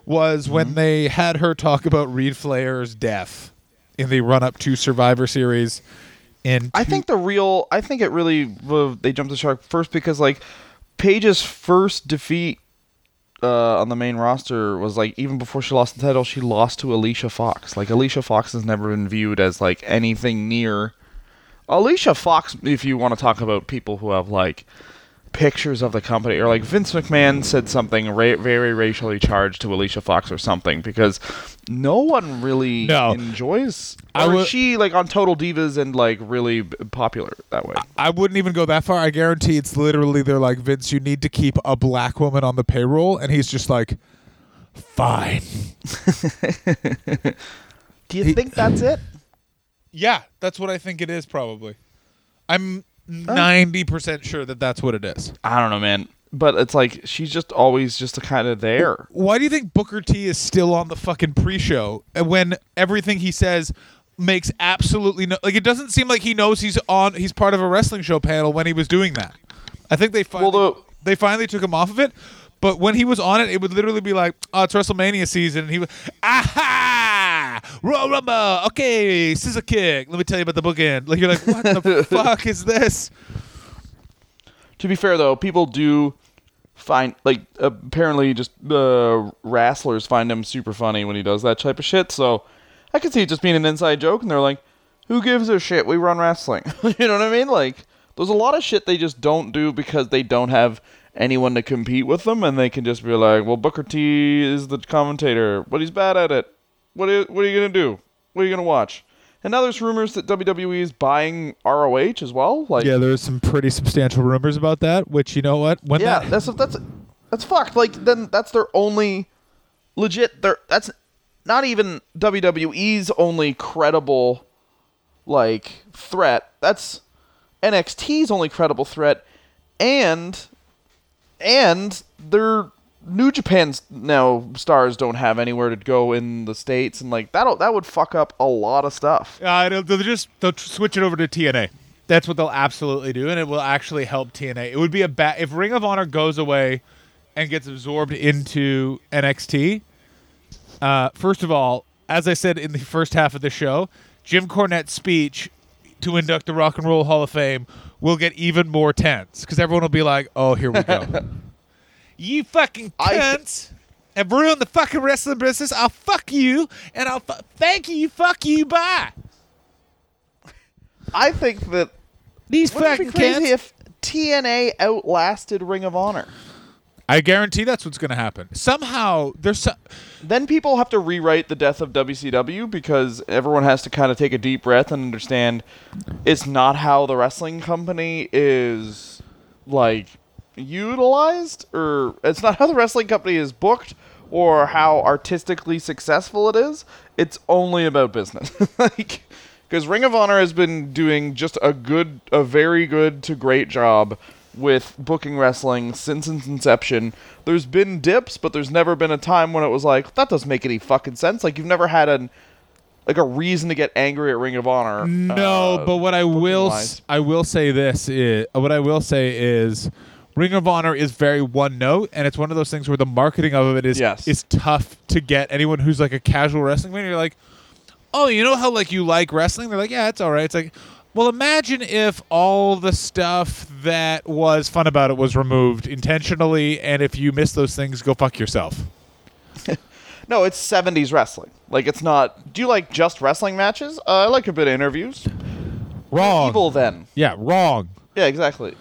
[SPEAKER 3] was mm-hmm. when they had her talk about Reid Flair's death in the run up to Survivor Series. In
[SPEAKER 1] I think the real. I think it really. Uh, they jumped the shark first because like Paige's first defeat uh, on the main roster was like even before she lost the title, she lost to Alicia Fox. Like Alicia Fox has never been viewed as like anything near Alicia Fox. If you want to talk about people who have like pictures of the company or like Vince McMahon said something ra- very racially charged to Alicia Fox or something because no one really
[SPEAKER 3] No.
[SPEAKER 1] enjoys
[SPEAKER 3] I would-
[SPEAKER 1] she like on Total Divas and like really popular that way.
[SPEAKER 3] I wouldn't even go that far. I guarantee it's literally they're like Vince, you need to keep a black woman on the payroll, and he's just like, fine.
[SPEAKER 1] Do you think that's it?
[SPEAKER 3] Yeah, that's what I think it is. Probably. I'm ninety percent sure that that's what it is.
[SPEAKER 1] I don't know, man. But it's like she's just always just kind of there.
[SPEAKER 3] Why do you think Booker T is still on the fucking pre-show and when everything he says makes absolutely no like it doesn't seem like he knows he's on he's part of a wrestling show panel when he was doing that. I think they finally
[SPEAKER 1] Well, the-
[SPEAKER 3] they finally took him off of it. But when he was on it, it would literally be like, "Oh, it's WrestleMania season." And he was, "Aha! Royal Rumble. Okay, scissor kick. Let me tell you about the bookend." Like you're like, "What the fuck is this?"
[SPEAKER 1] To be fair though, people do find like apparently just uh, wrestlers find him super funny when he does that type of shit. So I could see it just being an inside joke, and they're like, "Who gives a shit? We run wrestling." you know what I mean? Like, there's a lot of shit they just don't do because they don't have anyone to compete with them, and they can just be like, "Well, Booker T is the commentator, but he's bad at it. What are, what are you gonna do? What are you gonna watch?" And now there's rumors that WWE is buying ROH as well. Like,
[SPEAKER 3] Yeah, there's some pretty substantial rumors about that. Which you know what? When
[SPEAKER 1] yeah,
[SPEAKER 3] that,
[SPEAKER 1] that's that's that's fucked. Like then that's their only legit. Their that's not even WWE's only credible like threat. That's NXT's only credible threat, and and their New Japan's now stars don't have anywhere to go in the states, and like that'll that would fuck up a lot of stuff.
[SPEAKER 3] Uh, they'll, they'll just they'll switch it over to TNA. That's what they'll absolutely do, and it will actually help TNA. It would be a bad if Ring of Honor goes away and gets absorbed into NXT. Uh, first of all, as I said in the first half of the show, Jim Cornette's speech to induct the Rock and Roll Hall of Fame will get even more tense because everyone will be like, "Oh, here we go." you fucking
[SPEAKER 1] I-
[SPEAKER 3] cunts have ruined the fucking wrestling business. I'll fuck you, and I'll fu- thank you. Fuck you. Bye.
[SPEAKER 1] I think that
[SPEAKER 3] These
[SPEAKER 1] wouldn't it
[SPEAKER 3] fucking
[SPEAKER 1] be crazy
[SPEAKER 3] cunts.
[SPEAKER 1] if TNA outlasted Ring of Honor.
[SPEAKER 3] I guarantee that's what's going to happen. Somehow there's so-
[SPEAKER 1] then people have to rewrite the death of WCW because everyone has to kind of take a deep breath and understand it's not how the wrestling company is like utilized or it's not how the wrestling company is booked or how artistically successful it is. It's only about business. like because Ring of Honor has been doing just a good a very good to great job with booking wrestling since its inception. There's been dips, but there's never been a time when it was like that doesn't make any fucking sense. Like you've never had an like a reason to get angry at Ring of Honor.
[SPEAKER 3] no,
[SPEAKER 1] uh,
[SPEAKER 3] but what I will s- I will say this is what I will say is Ring of Honor is very one note, and it's one of those things where the marketing of it is
[SPEAKER 1] Yes.
[SPEAKER 3] is tough to get. Anyone who's like a casual wrestling fan, you're like, oh, you know how like you like wrestling? They're like, yeah, it's all right. It's like, well, imagine if all the stuff that was fun about it was removed intentionally, and if you miss those things, go fuck yourself.
[SPEAKER 1] No, it's 70s wrestling. Like it's not. Do you like just wrestling matches? Uh, I like a bit of interviews.
[SPEAKER 3] Wrong.
[SPEAKER 1] Evil then.
[SPEAKER 3] Yeah, wrong.
[SPEAKER 1] Yeah, exactly.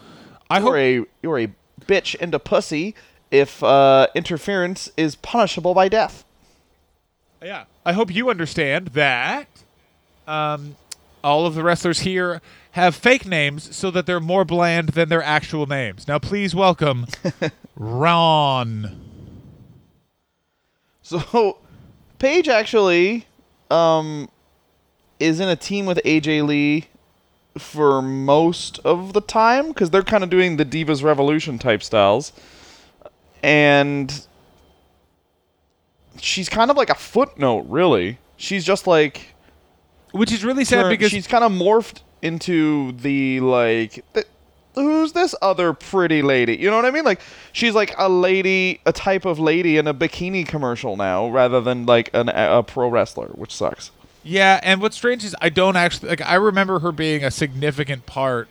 [SPEAKER 3] I hope
[SPEAKER 1] You're a you're a bitch into pussy if uh, interference is punishable by death.
[SPEAKER 3] Yeah. I hope you understand that um, all of the wrestlers here have fake names so that they're more bland than their actual names. Now, please welcome Ron.
[SPEAKER 1] So, Paige actually um, is in a team with AJ Lee for most of the time because they're kind of doing the Divas Revolution type styles, and she's kind of like a footnote, really. She's just like
[SPEAKER 3] Which is really sad because
[SPEAKER 1] she's kind of morphed into the like th- who's this other pretty lady? You know what i mean? Like she's like a lady a type of lady in a bikini commercial now rather than like an, a pro wrestler which sucks
[SPEAKER 3] Yeah, and what's strange is I don't actually like. I remember her being a significant part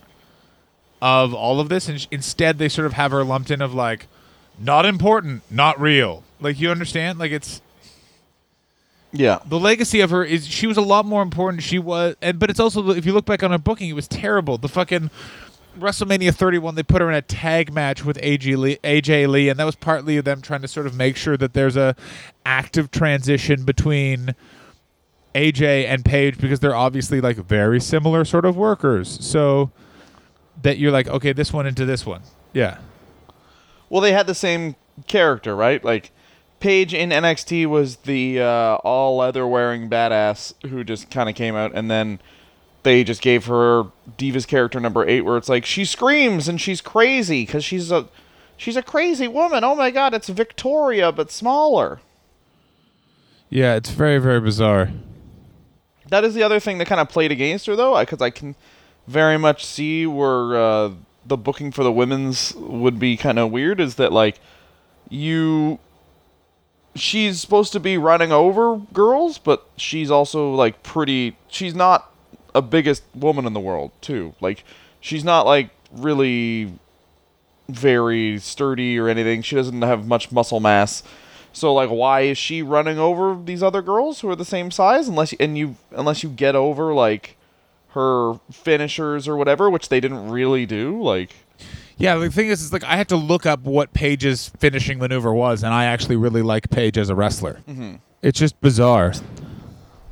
[SPEAKER 3] of all of this, and sh- instead they sort of have her lumped in of like, not important, not real. Like you understand? Like it's
[SPEAKER 1] yeah
[SPEAKER 3] the legacy of her is she was a lot more important. She was, and but it's also if you look back on her booking, it was terrible. The fucking WrestleMania 31, they put her in a tag match with AJ Lee, AJ Lee, and that was partly them trying to sort of make sure that there's a active transition between AJ and Paige because they're obviously like very similar sort of workers. So that you're like, okay, this one into this one. Yeah.
[SPEAKER 1] Well, they had the same character, right? Like Paige in NXT was the uh, all leather wearing badass who just kind of came out, and then they just gave her Divas character number eight, where it's like she screams and she's crazy because she's a she's a crazy woman. Oh my god, it's Victoria but smaller.
[SPEAKER 3] Yeah, it's very, very bizarre.
[SPEAKER 1] That is the other thing that kind of played against her, though, because I can very much see where uh, the booking for the women's would be kind of weird. Is that like you? She's supposed to be running over girls, but she's also like pretty. She's not a biggest woman in the world, too. Like she's not like really very sturdy or anything. She doesn't have much muscle mass. So like, why is she running over these other girls who are the same size? Unless and you unless you get over like her finishers or whatever, which they didn't really do. Like,
[SPEAKER 3] Yeah, the thing is, is like I had to look up what Paige's finishing maneuver was, and I actually really like Paige as a wrestler. Mm-hmm. It's just bizarre.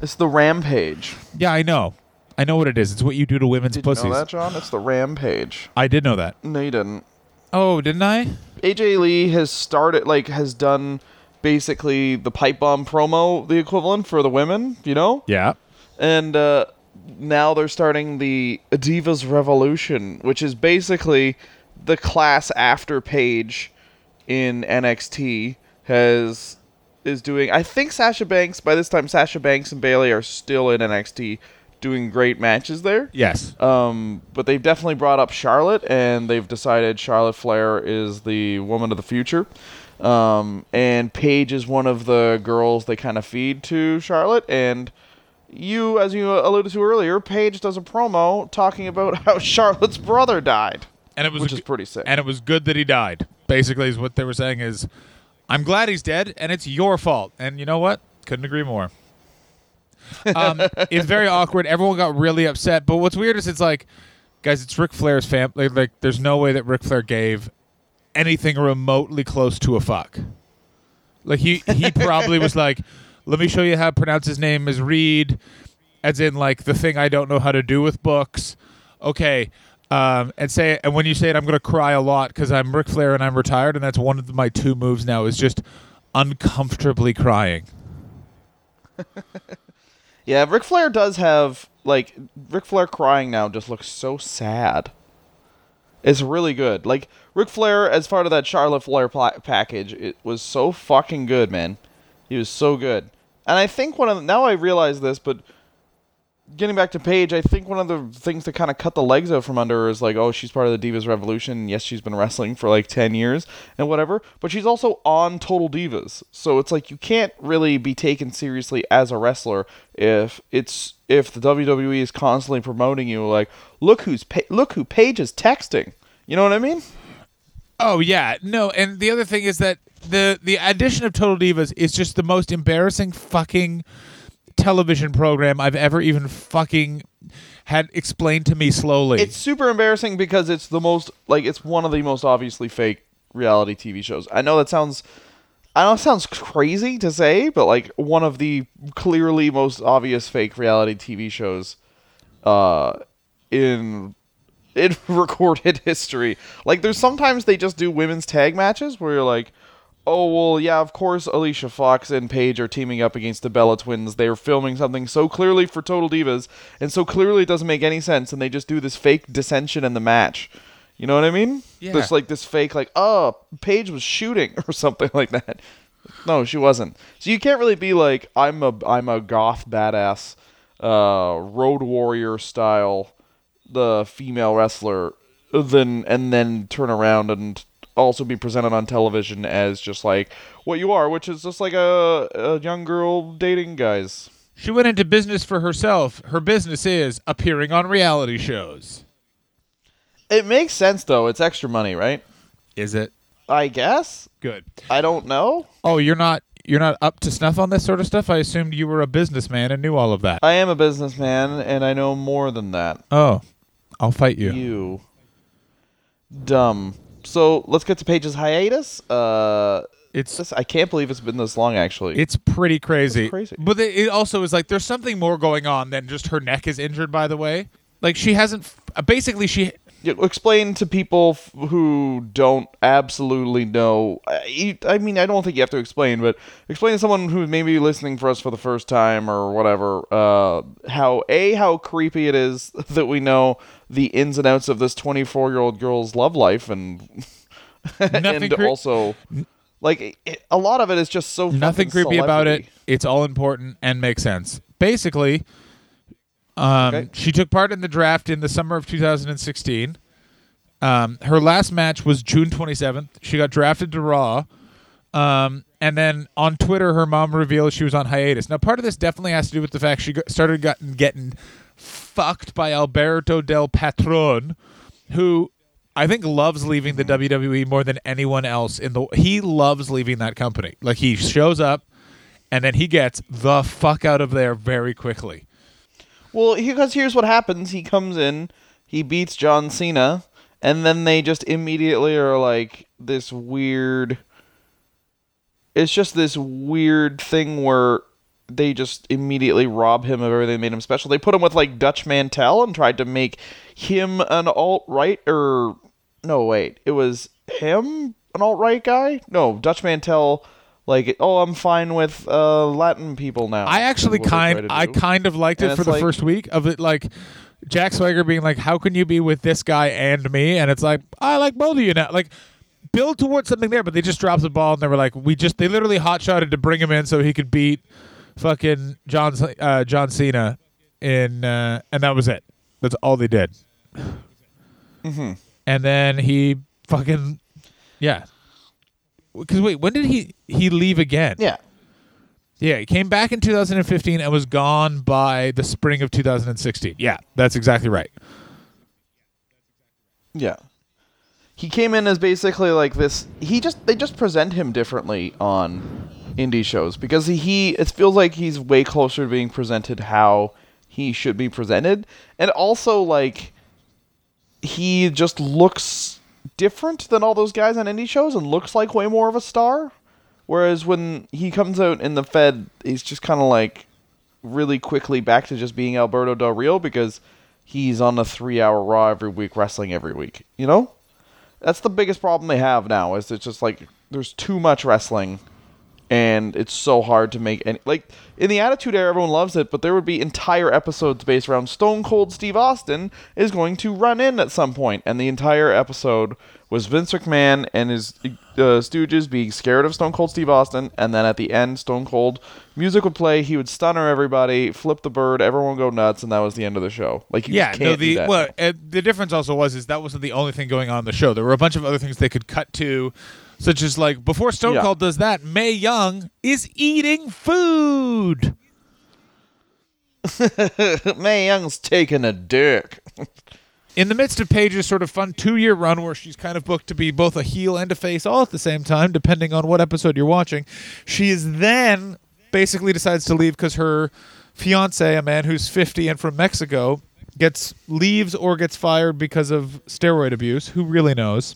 [SPEAKER 1] it's the rampage.
[SPEAKER 3] Yeah, I know. I know what it is. It's what you do to women's
[SPEAKER 1] Did you
[SPEAKER 3] pussies.
[SPEAKER 1] know that, John? It's the rampage.
[SPEAKER 3] I did know that.
[SPEAKER 1] No, you didn't.
[SPEAKER 3] Oh, didn't I?
[SPEAKER 1] AJ Lee has started like has done basically the pipe bomb promo, the equivalent for the women. You know.
[SPEAKER 3] Yeah.
[SPEAKER 1] and uh, now they're starting the Divas Revolution, which is basically the class after Paige in NXT has is doing. I think Sasha Banks by this time Sasha Banks and Bayley are still in NXT doing great matches there.
[SPEAKER 3] Yes.
[SPEAKER 1] Um, but they've definitely brought up Charlotte, and they've decided Charlotte Flair is the woman of the future. Um, and Paige is one of the girls they kind of feed to Charlotte. And you, as you alluded to earlier, Paige does a promo talking about how Charlotte's brother died,
[SPEAKER 3] and it was
[SPEAKER 1] which is
[SPEAKER 3] g-
[SPEAKER 1] pretty sick.
[SPEAKER 3] and it was good that he died. Basically, is what they were saying is, I'm glad he's dead, and it's your fault. And you know what? Couldn't agree more. um, it's very awkward. Everyone got really upset. But what's weird is it's like, guys, it's Ric Flair's family. Like, there's no way that Ric Flair gave anything remotely close to a fuck. Like he he probably was like, let me show you how to pronounce his name is Reid, as in like the thing I don't know how to do with books. Okay. Um, and say and when you say it, I'm gonna cry a lot because I'm Ric Flair and I'm retired, and that's one of my two moves now is just uncomfortably crying.
[SPEAKER 1] yeah, Ric Flair does have like Ric Flair crying now just looks so sad. It's really good. Like Ric Flair, as part of that Charlotte Flair pla- package, it was so fucking good, man. He was so good. And I think one of the, now I realize this, but getting back to Paige, I think one of the things that kind of cut the legs out from under her is like, oh, she's part of the Divas Revolution. Yes, she's been wrestling for like ten years and whatever, but she's also on Total Divas. So it's like you can't really be taken seriously as a wrestler if it's if the WWE is constantly promoting you like, look who's pa- look who Paige is texting. You know what I mean?
[SPEAKER 3] Oh yeah, no, and the other thing is that the the addition of Total Divas is just the most embarrassing fucking television program I've ever even fucking had explained to me slowly.
[SPEAKER 1] It's super embarrassing because it's the most like it's one of the most obviously fake reality TV shows. I know that sounds I know it sounds crazy to say, but like one of the clearly most obvious fake reality TV shows uh in in recorded history. Like there's sometimes they just do women's tag matches where you're like Oh well, yeah. Of course, Alicia Fox and Paige are teaming up against the Bella Twins. They are filming something so clearly for Total Divas, and so clearly it doesn't make any sense. And they just do this fake dissension in the match. You know what I mean?
[SPEAKER 3] Yeah.
[SPEAKER 1] There's like this fake, like, oh, Paige was shooting or something like that. No, she wasn't. So you can't really be like, I'm a, I'm a goth badass, uh, road warrior style, the female wrestler, then and then turn around and also be presented on television as just like what you are, which is just like a, a young girl dating guys.
[SPEAKER 3] she went into business for herself. Her business is appearing on reality shows.
[SPEAKER 1] It makes sense though. It's extra money, right?
[SPEAKER 3] Is it
[SPEAKER 1] I guess.
[SPEAKER 3] good?
[SPEAKER 1] I don't know.
[SPEAKER 3] Oh, you're not you're not up to snuff on this sort of stuff. I assumed you were a businessman and knew all of that.
[SPEAKER 1] I am a businessman and I know more than that.
[SPEAKER 3] oh, I'll fight you.
[SPEAKER 1] You. dumb. So let's get to Paige's hiatus. Uh,
[SPEAKER 3] It's
[SPEAKER 1] this, I can't believe it's been this long. Actually,
[SPEAKER 3] It's pretty crazy.
[SPEAKER 1] crazy.
[SPEAKER 3] But it also is like there's something more going on than just her neck is injured. By the way, like she hasn't. Basically, she
[SPEAKER 1] explain to people f- who don't absolutely know. I, I mean, I don't think you have to explain, but explain to someone who's maybe listening for us for the first time or whatever. Uh, how a how creepy it is that we know the ins and outs of this 24 year old girl's love life, and and
[SPEAKER 3] cre-
[SPEAKER 1] also like it, a lot of it is just so
[SPEAKER 3] nothing creepy about it. It's all important and makes sense. Basically, um,
[SPEAKER 1] Okay.
[SPEAKER 3] she took part in the draft in the summer of 2016. Um, her last match was June 27th. She got drafted to Raw. Um, and then on Twitter, her mom revealed she was on hiatus. Now, part of this definitely has to do with the fact she started gotten, getting fucked by Alberto Del Patron, who I think loves leaving the WWE more than anyone else in the. He loves leaving that company. Like he shows up, and then he gets the fuck out of there very quickly.
[SPEAKER 1] Well, because here's what happens: he comes in, he beats John Cena, and then they just immediately are like this weird. It's just this weird thing where they just immediately rob him of everything that made him special. They put him with like Dutch Mantell and tried to make him an alt right or no wait, it was him an alt right guy. No, Dutch Mantell. Like, oh, I'm fine with uh, Latin people now.
[SPEAKER 3] I actually
[SPEAKER 1] is what they try
[SPEAKER 3] kind I kind of liked
[SPEAKER 1] And
[SPEAKER 3] it for the
[SPEAKER 1] like-
[SPEAKER 3] first week of it like Jack Swagger being like, How can you be with this guy and me? And it's like, I like both of you now. Like build towards something there, but they just dropped the ball and they were like, We just they literally hot shotted to bring him in so he could beat fucking John uh, John Cena in uh, and that was it. That's all they did.
[SPEAKER 1] Mm-hmm.
[SPEAKER 3] And then he fucking yeah. Because wait, when did he he leave again?
[SPEAKER 1] Yeah.
[SPEAKER 3] Yeah, he came back in 2015 and was gone by the spring of 2016. Yeah, that's exactly right.
[SPEAKER 1] Yeah. He came in as basically like this. He just they just present him differently on indie shows because he, he it feels like he's way closer to being presented how he should be presented, and also like he just looks different than all those guys on indie shows and looks like way more of a star. Whereas when he comes out in the Fed, he's just kind of like really quickly back to just being Alberto Del Rio because he's on a three-hour Raw every week, wrestling every week. You know, that's the biggest problem they have now. Is it's just like there's too much wrestling, and it's so hard to make any like in the Attitude Era, everyone loves it, but there would be entire episodes based around Stone Cold Steve Austin is going to run in at some point, and the entire episode was Vince McMahon and his uh, Stooges being scared of Stone Cold Steve Austin, and then at the end, Stone Cold music would play, he would stunner everybody, flip the bird, everyone would go nuts, and that was the end of the show. Like you
[SPEAKER 3] yeah, no.
[SPEAKER 1] do
[SPEAKER 3] The
[SPEAKER 1] that.
[SPEAKER 3] well, uh, the difference also was is that wasn't the only thing going on in the show. There were a bunch of other things they could cut to, such as like before Stone
[SPEAKER 1] Yeah.
[SPEAKER 3] Cold does that, Mae Young is eating food.
[SPEAKER 1] Mae Young's taking a dick.
[SPEAKER 3] in the midst of Paige's sort of fun two year run where she's kind of booked to be both a heel and a face all at the same time, depending on what episode you're watching, she is then basically decides to leave because her fiance, a man who's 50 and from Mexico, gets leaves or gets fired because of steroid abuse. Who really knows?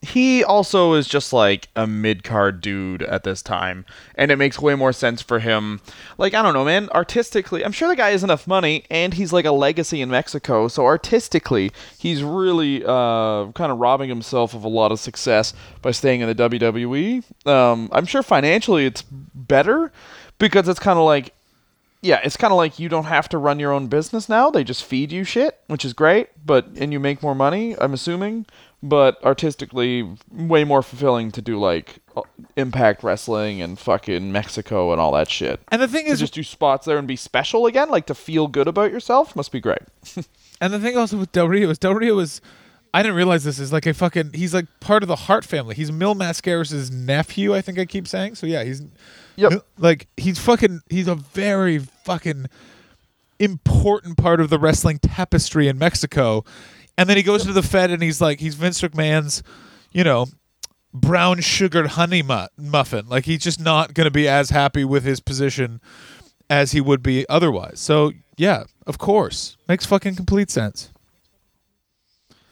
[SPEAKER 5] He also is just like a mid card dude at this time, and it makes way more sense for him.
[SPEAKER 1] Like I don't know, man. Artistically, I'm sure the guy has enough money, and he's like a legacy in Mexico. So artistically, he's really uh, kind of robbing himself of a lot of success by staying in the WWE. Um, I'm sure financially it's better because it's kind of like, yeah, it's kind of like you don't have to run your own business now. They just feed you shit, which is great. But and you make more money. I'm assuming. But artistically, way more fulfilling to do like uh, Impact Wrestling and fucking Mexico and all that shit
[SPEAKER 3] And the thing
[SPEAKER 1] to
[SPEAKER 3] is,
[SPEAKER 1] just do spots there and be special again, like to feel good about yourself, must be great.
[SPEAKER 3] and the thing also with Del Rio is Del Rio is. I didn't realize this is like a fucking. He's like part of the Hart family. He's Mil Mascaras' nephew. I think I keep saying. So yeah, he's
[SPEAKER 1] Yep.
[SPEAKER 3] Like he's fucking he's a very fucking important part of the wrestling tapestry in Mexico. And then he goes to the Fed and he's like he's Vince McMahon's, you know, brown sugared honey mu- muffin. Like he's just not going to be as happy with his position as he would be otherwise. So, yeah, of course. Makes fucking complete sense.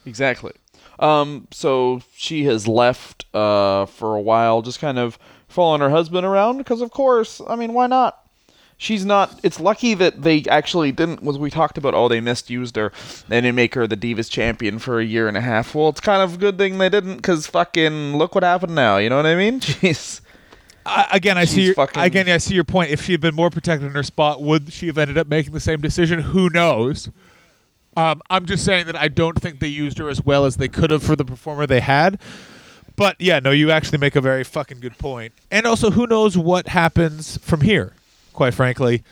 [SPEAKER 1] Exactly. Um, so she has left uh, for a while, just kind of following her husband around because, of course, I mean, why not? She's not. It's lucky that they actually didn't. Was we talked about? Oh, they misused her. They didn't make her the Divas champion for a year and a half. Well, it's kind of a good thing they didn't, because fucking look what happened now. You know what I mean? Jeez.
[SPEAKER 3] I, again, I see your,
[SPEAKER 1] fucking-
[SPEAKER 3] again. I see your point. If she had been more protected in her spot, would she have ended up making the same decision? Who knows? Um, I'm just saying that I don't think they used her as well as they could have for the performer they had. But yeah, no, you actually make a very fucking good point. And also, who knows what happens from here? Quite frankly,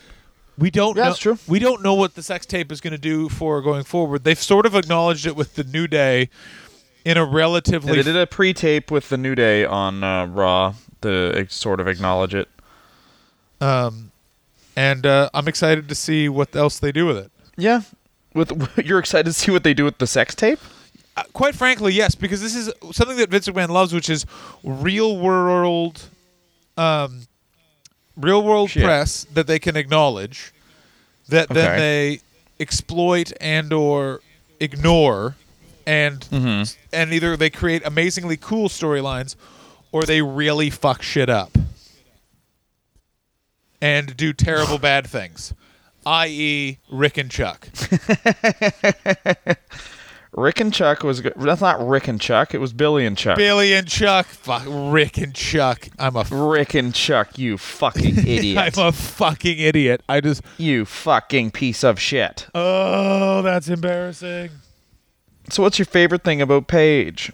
[SPEAKER 3] we don't.
[SPEAKER 1] Yeah,
[SPEAKER 3] know,
[SPEAKER 1] that's true.
[SPEAKER 3] We don't know what the sex tape is going to do for going forward. They've sort of acknowledged it with the New Day in a relatively
[SPEAKER 1] they did a pre-tape with the New Day on uh, Raw to sort of acknowledge it.
[SPEAKER 3] Um, and uh, I'm excited to see what else they do with it.
[SPEAKER 1] Yeah. With you're excited to see what they do with the sex tape?
[SPEAKER 3] Uh, quite frankly, yes, because this is something that Vince McMahon loves, which is real world, um, real world
[SPEAKER 1] Shit.
[SPEAKER 3] press that they can acknowledge, that then they exploit and or ignore, and
[SPEAKER 1] Mm-hmm.
[SPEAKER 3] and either they create amazingly cool storylines, or they really fuck shit up, and do terrible bad things, i.e., Rick and Chuck.
[SPEAKER 1] Rick and Chuck was good. That's not Rick and Chuck. It was Billy and Chuck.
[SPEAKER 3] Billy and Chuck, fuck Rick and Chuck. I'm a
[SPEAKER 1] Rick and Chuck, you fucking idiot.
[SPEAKER 3] I'm a fucking idiot. I just
[SPEAKER 1] you fucking piece of shit.
[SPEAKER 3] oh, that's embarrassing.
[SPEAKER 1] So what's your favorite thing about Paige?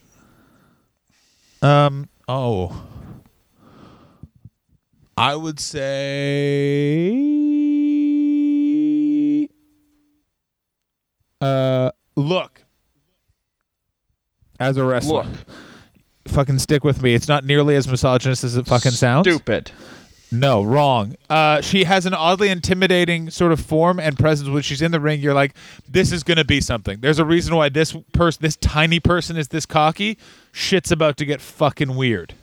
[SPEAKER 3] Um. Oh. I would say. Uh, look. As a wrestler,
[SPEAKER 1] Look.
[SPEAKER 3] fucking stick with me. It's not nearly as misogynist as it fucking sounds.
[SPEAKER 1] Stupid.
[SPEAKER 3] No, wrong. Uh, she has an oddly intimidating sort of form and presence when she's in the ring. You're like, this is going to be something. There's a reason why this person, this tiny person, is this cocky. Shit's about to get fucking weird.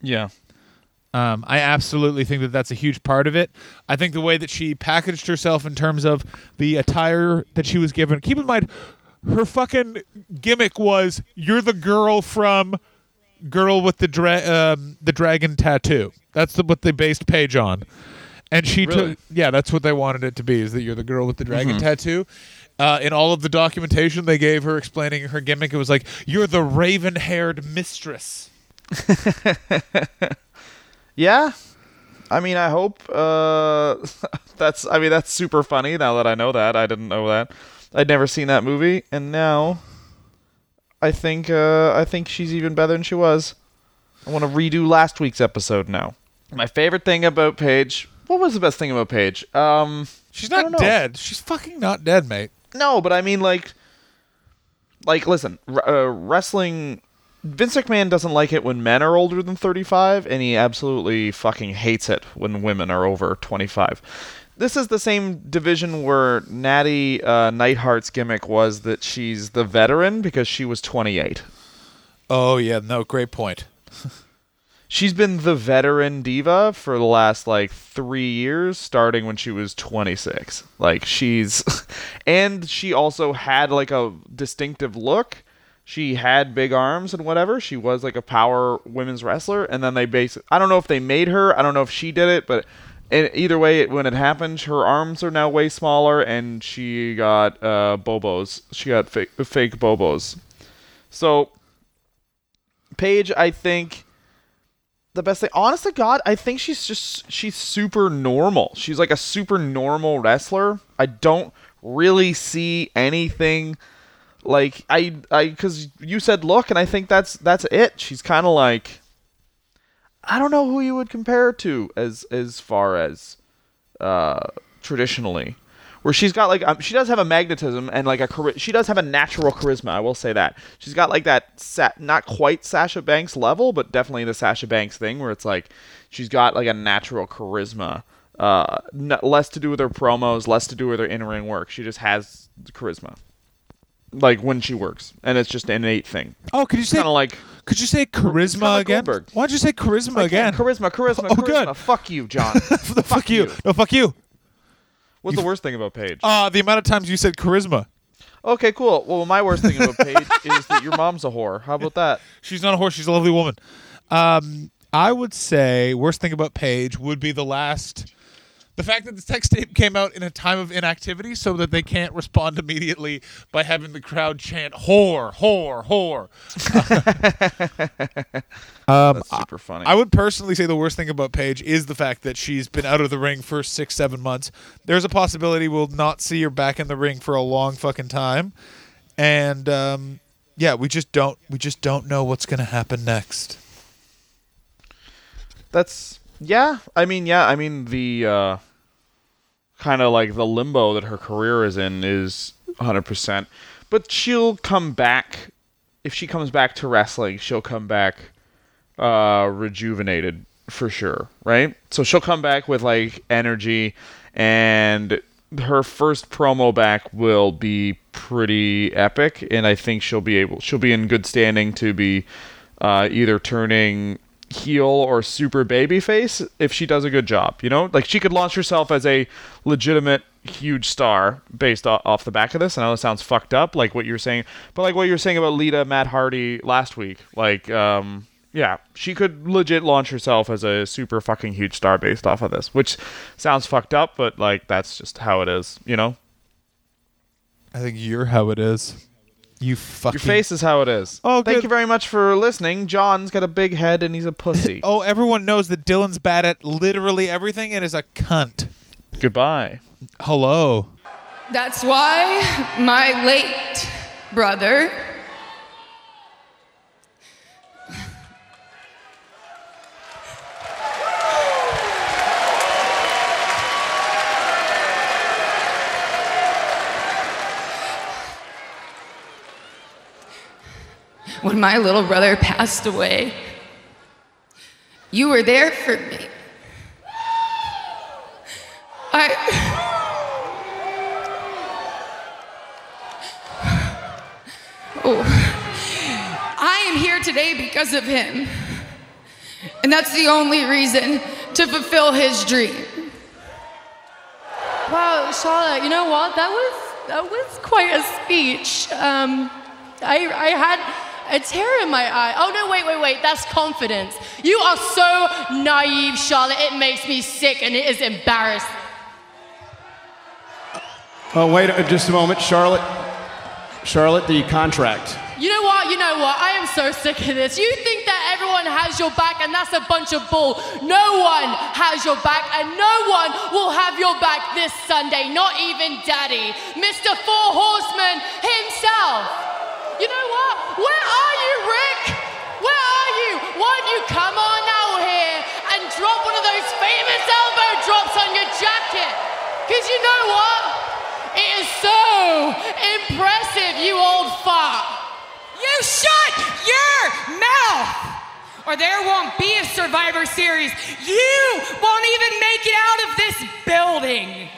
[SPEAKER 1] Yeah.
[SPEAKER 3] Um, I absolutely think that that's a huge part of it. I think the way that she packaged herself in terms of the attire that she was given. Keep in mind, her fucking gimmick was you're the girl from girl with the dra- um, the dragon tattoo. That's the, what they based Paige on. And she
[SPEAKER 1] Really?
[SPEAKER 3] took yeah, that's what they wanted it to be is that you're the girl with the dragon tattoo. Uh, in all of the documentation they gave her explaining her gimmick, it was like you're the raven-haired mistress.
[SPEAKER 1] Yeah. I mean, I hope uh that's I mean that's super funny now that I know that. I didn't know that. I'd never seen that movie and now I think uh I think she's even better than she was. I want to redo last week's episode now. My favorite thing about Paige. What was the best thing about Paige? Um
[SPEAKER 3] She's not dead. She's fucking not dead, mate.
[SPEAKER 1] No, but I mean, like, like, listen, r- uh, wrestling. Vince McMahon doesn't like it when men are older than 35, and he absolutely fucking hates it when women are over 25. This is the same division where Natty uh, Neidhart's gimmick was that she's the veteran because she was 28.
[SPEAKER 3] Oh yeah, no, great point.
[SPEAKER 1] She's been the veteran diva for the last like three years, starting when she was 26. Like she's, and she also had like a distinctive look. She had big arms and whatever. She was like a power women's wrestler, and then they base. I don't know if they made her. I don't know if she did it, but in, either way, when it happened, her arms are now way smaller, and she got uh, bobos. She got fake fake bobos. So Paige, I think the best thing honest to god i think she's just she's super normal she's like a super normal wrestler i don't really see anything like i i because you said look and i think that's that's it she's kind of like i don't know who you would compare her to as as far as uh traditionally where she's got like um, she does have a magnetism and like a chari- she does have a natural charisma i will say that. She's got like that sa- not quite sasha banks level but definitely the sasha banks thing where it's like she's got like a natural charisma uh n- less to do with her promos less to do with her in-ring work. She just has charisma like when she works and it's just an innate thing.
[SPEAKER 3] Oh, could you say
[SPEAKER 1] kind of like
[SPEAKER 3] could you say charisma
[SPEAKER 1] like
[SPEAKER 3] again?
[SPEAKER 1] Goldberg.
[SPEAKER 3] Why don't you say charisma again?
[SPEAKER 1] charisma charisma
[SPEAKER 3] Oh,
[SPEAKER 1] charisma
[SPEAKER 3] good.
[SPEAKER 1] fuck you john
[SPEAKER 3] fuck, you. No, fuck you.
[SPEAKER 1] what's the worst thing about paige
[SPEAKER 3] Uh, the amount of times you said charisma.
[SPEAKER 1] Okay, cool. Well, my worst thing about Paige is that your mom's a whore. How about that?
[SPEAKER 3] She's not a whore. She's a lovely woman. Um, I would say worst thing about Paige would be the last, the fact that the text tape came out in a time of inactivity, so that they can't respond immediately by having the crowd chant "whore, whore, whore."
[SPEAKER 1] That's super funny.
[SPEAKER 3] I would personally say the worst thing about Paige is the fact that she's been out of the ring for six, seven months. There's a possibility we'll not see her back in the ring for a long fucking time, and um, yeah, we just don't we just don't know what's gonna happen next.
[SPEAKER 1] That's yeah. I mean, yeah. I mean, the uh, kind of like the limbo that her career is in is 100. percent But she'll come back if she comes back to wrestling. She'll come back uh, rejuvenated for sure, right? So she'll come back with like energy, and her first promo back will be pretty epic, and I think she'll be able she'll be in good standing to be uh, either turning heel or super babyface if she does a good job. You know, like she could launch herself as a legitimate huge star based off the back of this. I know it sounds fucked up, like what you're saying, but like what you're saying about Lita, Matt Hardy last week, like um. Yeah, she could legit launch herself as a super fucking huge star based off of this, which sounds fucked up, but like that's just how it is, you know?
[SPEAKER 3] I think you're how it is. You fucking
[SPEAKER 1] Your face is how it is.
[SPEAKER 3] Oh,
[SPEAKER 1] thank
[SPEAKER 3] good.
[SPEAKER 1] you very much for listening. John's got a big head and he's a pussy.
[SPEAKER 3] Oh, everyone knows that Dylan's bad at literally everything and is a cunt.
[SPEAKER 1] Goodbye.
[SPEAKER 3] Hello.
[SPEAKER 6] That's why my late brother when my little brother passed away, you were there for me. I. Oh. I am here today because of him. And that's the only reason to fulfill his dream.
[SPEAKER 7] Wow, Charlotte, you know what? That was that was quite a speech. Um, I I had a tear in my eye. Oh no, wait, wait, wait. That's confidence. You are so naive, Charlotte. It makes me sick and it is embarrassing.
[SPEAKER 8] Oh, wait just a moment. Charlotte. Charlotte, the contract.
[SPEAKER 7] You know what? You know what? I am so sick of this. You think that everyone has your back, and that's a bunch of bull. No one has your back, and no one will have your back this Sunday, not even Daddy, Mr. Four Horsemen himself. You know what? Where are you, Ric? Where are you? Why don't you come on out here and drop one of those famous elbow drops on your jacket? Because you know what? It is so impressive, you old fart.
[SPEAKER 6] You shut your mouth! Or there won't be a Survivor Series. You won't even make it out of this building.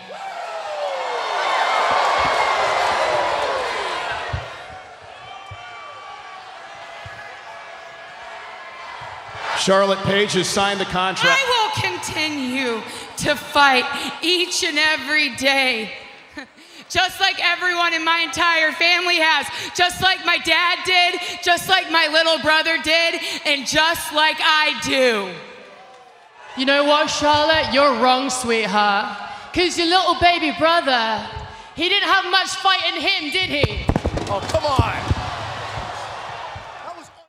[SPEAKER 8] Charlotte Paige has signed the contract.
[SPEAKER 6] I will continue to fight each and every day. Just like everyone in my entire family has. Just like my dad did, just like my little brother did, and just like I do.
[SPEAKER 7] You know what, Charlotte? You're wrong, sweetheart. Because your little baby brother, he didn't have much fight in him, did he?
[SPEAKER 9] Oh, come on.